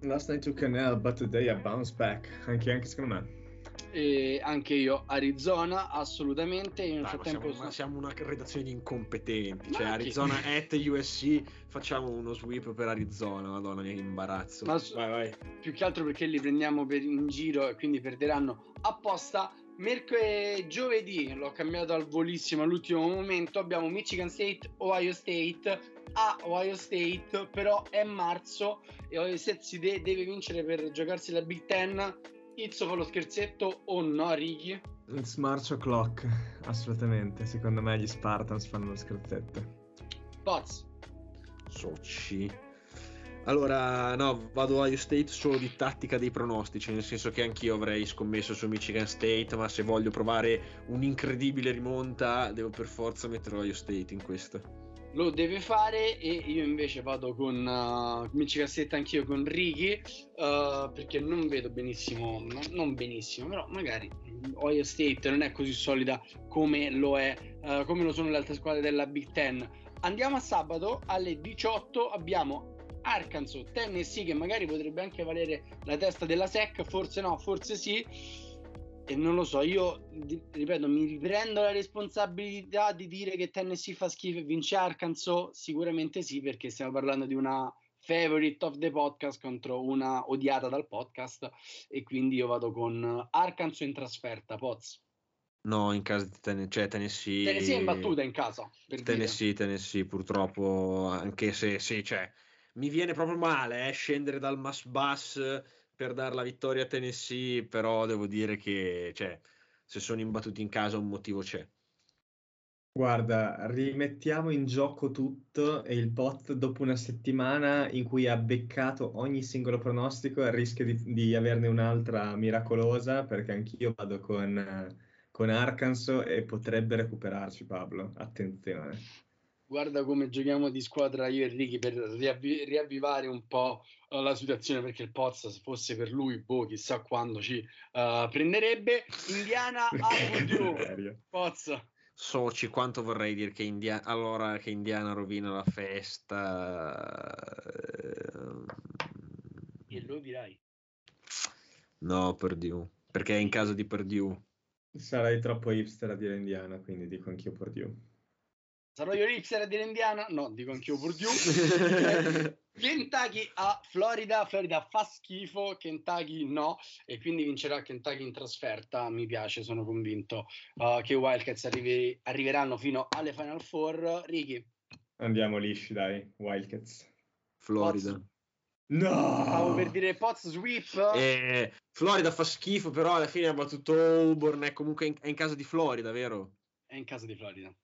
Last night took an L, but today I bounce back. Anche, anche secondo me. E anche io Arizona, assolutamente. Nel Dai, ma frattempo siamo, siamo una redazione di incompetenti. Ma Cioè, Arizona at USC, facciamo uno sweep per Arizona. Madonna, che imbarazzo. Ma su- Vai, vai. più che altro perché li prendiamo per in giro e quindi perderanno apposta. Mercoledì, giovedì, l'ho cambiato al volissimo all'ultimo momento. Abbiamo Michigan State, Ohio State. A Ohio State, però è marzo e Ohio State si de- deve vincere per giocarsi la Big Ten. Izzo fa lo scherzetto o no, Ricky? It's March o'clock. Assolutamente. Secondo me gli Spartans fanno lo scherzetto. Poz. Soci. Allora, no, vado a Ohio State solo di tattica dei pronostici, nel senso che anch'io avrei scommesso su Michigan State, ma se voglio provare un'incredibile rimonta, devo per forza mettere Ohio State in questo. lo deve fare e io invece vado con uh, Michigan State anch'io con Ricky uh, perché non vedo benissimo no- non benissimo però magari Ohio State non è così solida come lo è uh, come lo sono le altre squadre della Big Ten andiamo a sabato alle 18 abbiamo Arkansas Tennessee che magari potrebbe anche valere la testa della SEC forse no forse sì e non lo so, io ripeto, mi riprendo la responsabilità di dire che Tennessee fa schifo e vince Arkansas? Sicuramente sì, perché stiamo parlando di una favorite of the podcast contro una odiata dal podcast e quindi io vado con Arkansas in trasferta, Poz. No, in casa di Ten- cioè Tennessee. Tennessee è in battuta in casa, per dire. Tennessee, Tennessee, purtroppo, anche se sì, cioè, mi viene proprio male eh, scendere dal mass bus per dare la vittoria a Tennessee, però devo dire che, cioè, se sono imbattuti in casa un motivo c'è. Guarda, rimettiamo in gioco tutto e il bot dopo una settimana in cui ha beccato ogni singolo pronostico rischia di, di averne un'altra miracolosa perché anch'io vado con, con Arkansas e potrebbe recuperarci Pablo, attenzione. Guarda come giochiamo di squadra io e Ricky per riavvi- riavvivare un po' uh, la situazione perché il Pozza se fosse per lui boh chissà quando ci uh, prenderebbe Indiana a Purdue Pozza Soci, quanto vorrei dire che, India- allora, che Indiana rovina la festa. E lo dirai. No, Purdue. Perché è in casa di Purdue. Sarai troppo hipster a dire Indiana, quindi dico anch'io Purdue. Sarò io hipster a dire Indiana? No, dico anch'io Purdue. Kentucky a Florida, Florida fa schifo, Kentucky no, e quindi vincerà Kentucky in trasferta. Mi piace, sono convinto uh, che i Wildcats arrivi- arriveranno fino alle Final Four. Ricky, Andiamo lisci, dai, Wildcats. Florida. Pozzo. No! stavo per dire Poz sweep. Eh, Florida fa schifo, però alla fine ha battuto Auburn. È comunque in, è in casa di Florida, vero? È in casa di Florida.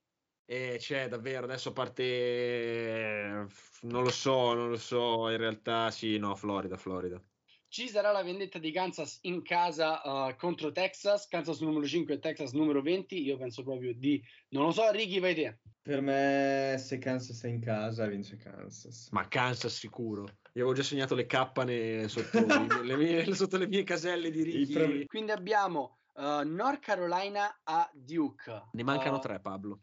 E c'è davvero adesso a parte eh, non lo so, non lo so, in realtà sì, no, Florida, Florida. Ci sarà la vendetta di Kansas in casa uh, contro Texas, Kansas numero 5 e Texas numero 20. Io penso proprio di non lo so, Ricky, vai te. Per me, se Kansas è in casa, vince Kansas. Ma Kansas sicuro. Io avevo già segnato le cappane sotto, le, mie, sotto le mie caselle di Ricky. Quindi abbiamo uh, North Carolina a Duke. Ne mancano Uh, tre, Pablo.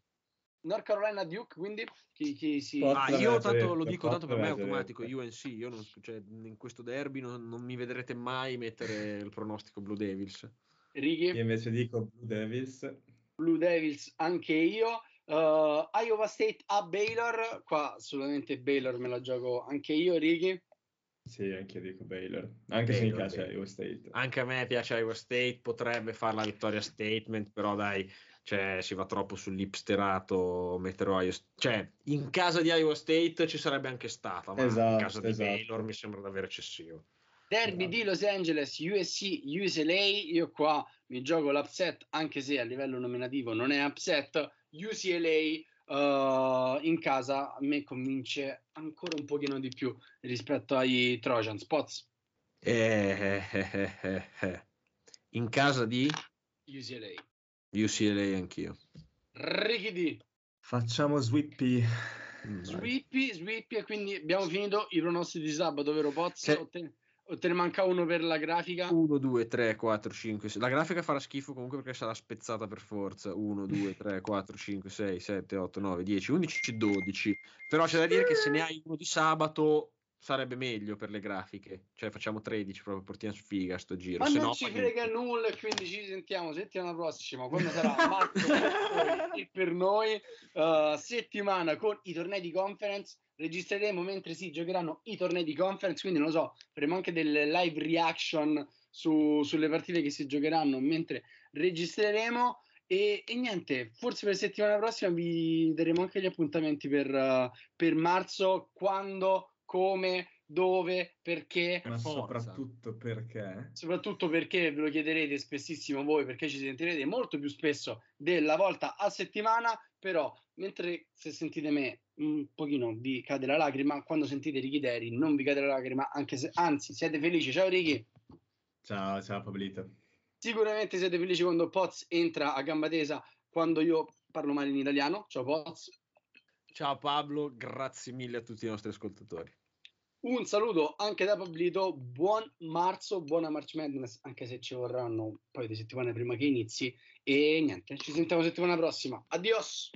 North Carolina Duke, quindi chi, chi si... Ah, io tanto lo detto, dico tanto per me è automatico, detto. UNC, io non, cioè, in questo derby non, non mi vedrete mai mettere il pronostico Blue Devils. Ricky, Io invece dico Blue Devils. Blue Devils anche io. Uh, Iowa State a Baylor, qua assolutamente Baylor me la gioco anche io, Ricky. Sì, anche io dico Baylor. Anche se mi Baylor, piace Baylor. Iowa State. Anche a me piace Iowa State, potrebbe fare la vittoria statement, però dai, cioè, si va troppo sull'hipsterato, metterò Iowa. Cioè, in casa di Iowa State ci sarebbe anche stata, ma in Esatto, casa di esatto. Baylor mi sembra davvero eccessivo. Derby di Los Angeles, USC, UCLA, io qua mi gioco l'upset, anche se a livello nominativo non è upset, UCLA uh, in casa a me convince ancora un pochino di più rispetto ai Trojan Spots, Eh, eh, eh, eh, eh. In casa di UCLA. UCLA anch'io. D, Facciamo Sweepy. Mm. Sweepy, Sweepy e quindi abbiamo finito i pronostici di sabato, vero Poz? Sì. O, te, o te ne manca uno per la grafica? 1, 2, 3, 4, 5, 6. La grafica farà schifo comunque perché sarà spezzata per forza. 1, 2, 3, 4, 5, 6, 7, 8, 9, 10, 11, 12. Però c'è da dire che se ne hai uno di sabato sarebbe meglio per le grafiche. Cioè facciamo 13 proprio, portiamo sfiga sto giro. Ma se non no, ci poi- frega nulla e quindi ci sentiamo settimana prossima quando sarà marzo e per noi uh, settimana con i tornei di conference registreremo mentre si giocheranno i tornei di conference quindi non lo so faremo anche delle live reaction su- sulle partite che si giocheranno mentre registreremo e, e niente forse per settimana prossima vi daremo anche gli appuntamenti per, uh, per marzo quando come dove perché Ma forza. soprattutto perché? soprattutto perché ve lo chiederete spessissimo voi, perché ci sentirete molto più spesso della volta a settimana, però mentre se sentite me un pochino vi cade la lacrima, quando sentite Ricky Terry non vi cade la lacrima, anche se anzi siete felici. Ciao Ricky! Ciao, ciao Pablito. Sicuramente siete felici quando Poz entra a gamba tesa quando io parlo male in italiano. Ciao Poz. Ciao Pablo, grazie mille a tutti i nostri ascoltatori. Un saluto anche da Pablito, buon marzo, buona March Madness, anche se ci vorranno un paio di settimane prima che inizi. E niente, ci sentiamo settimana prossima. Adios!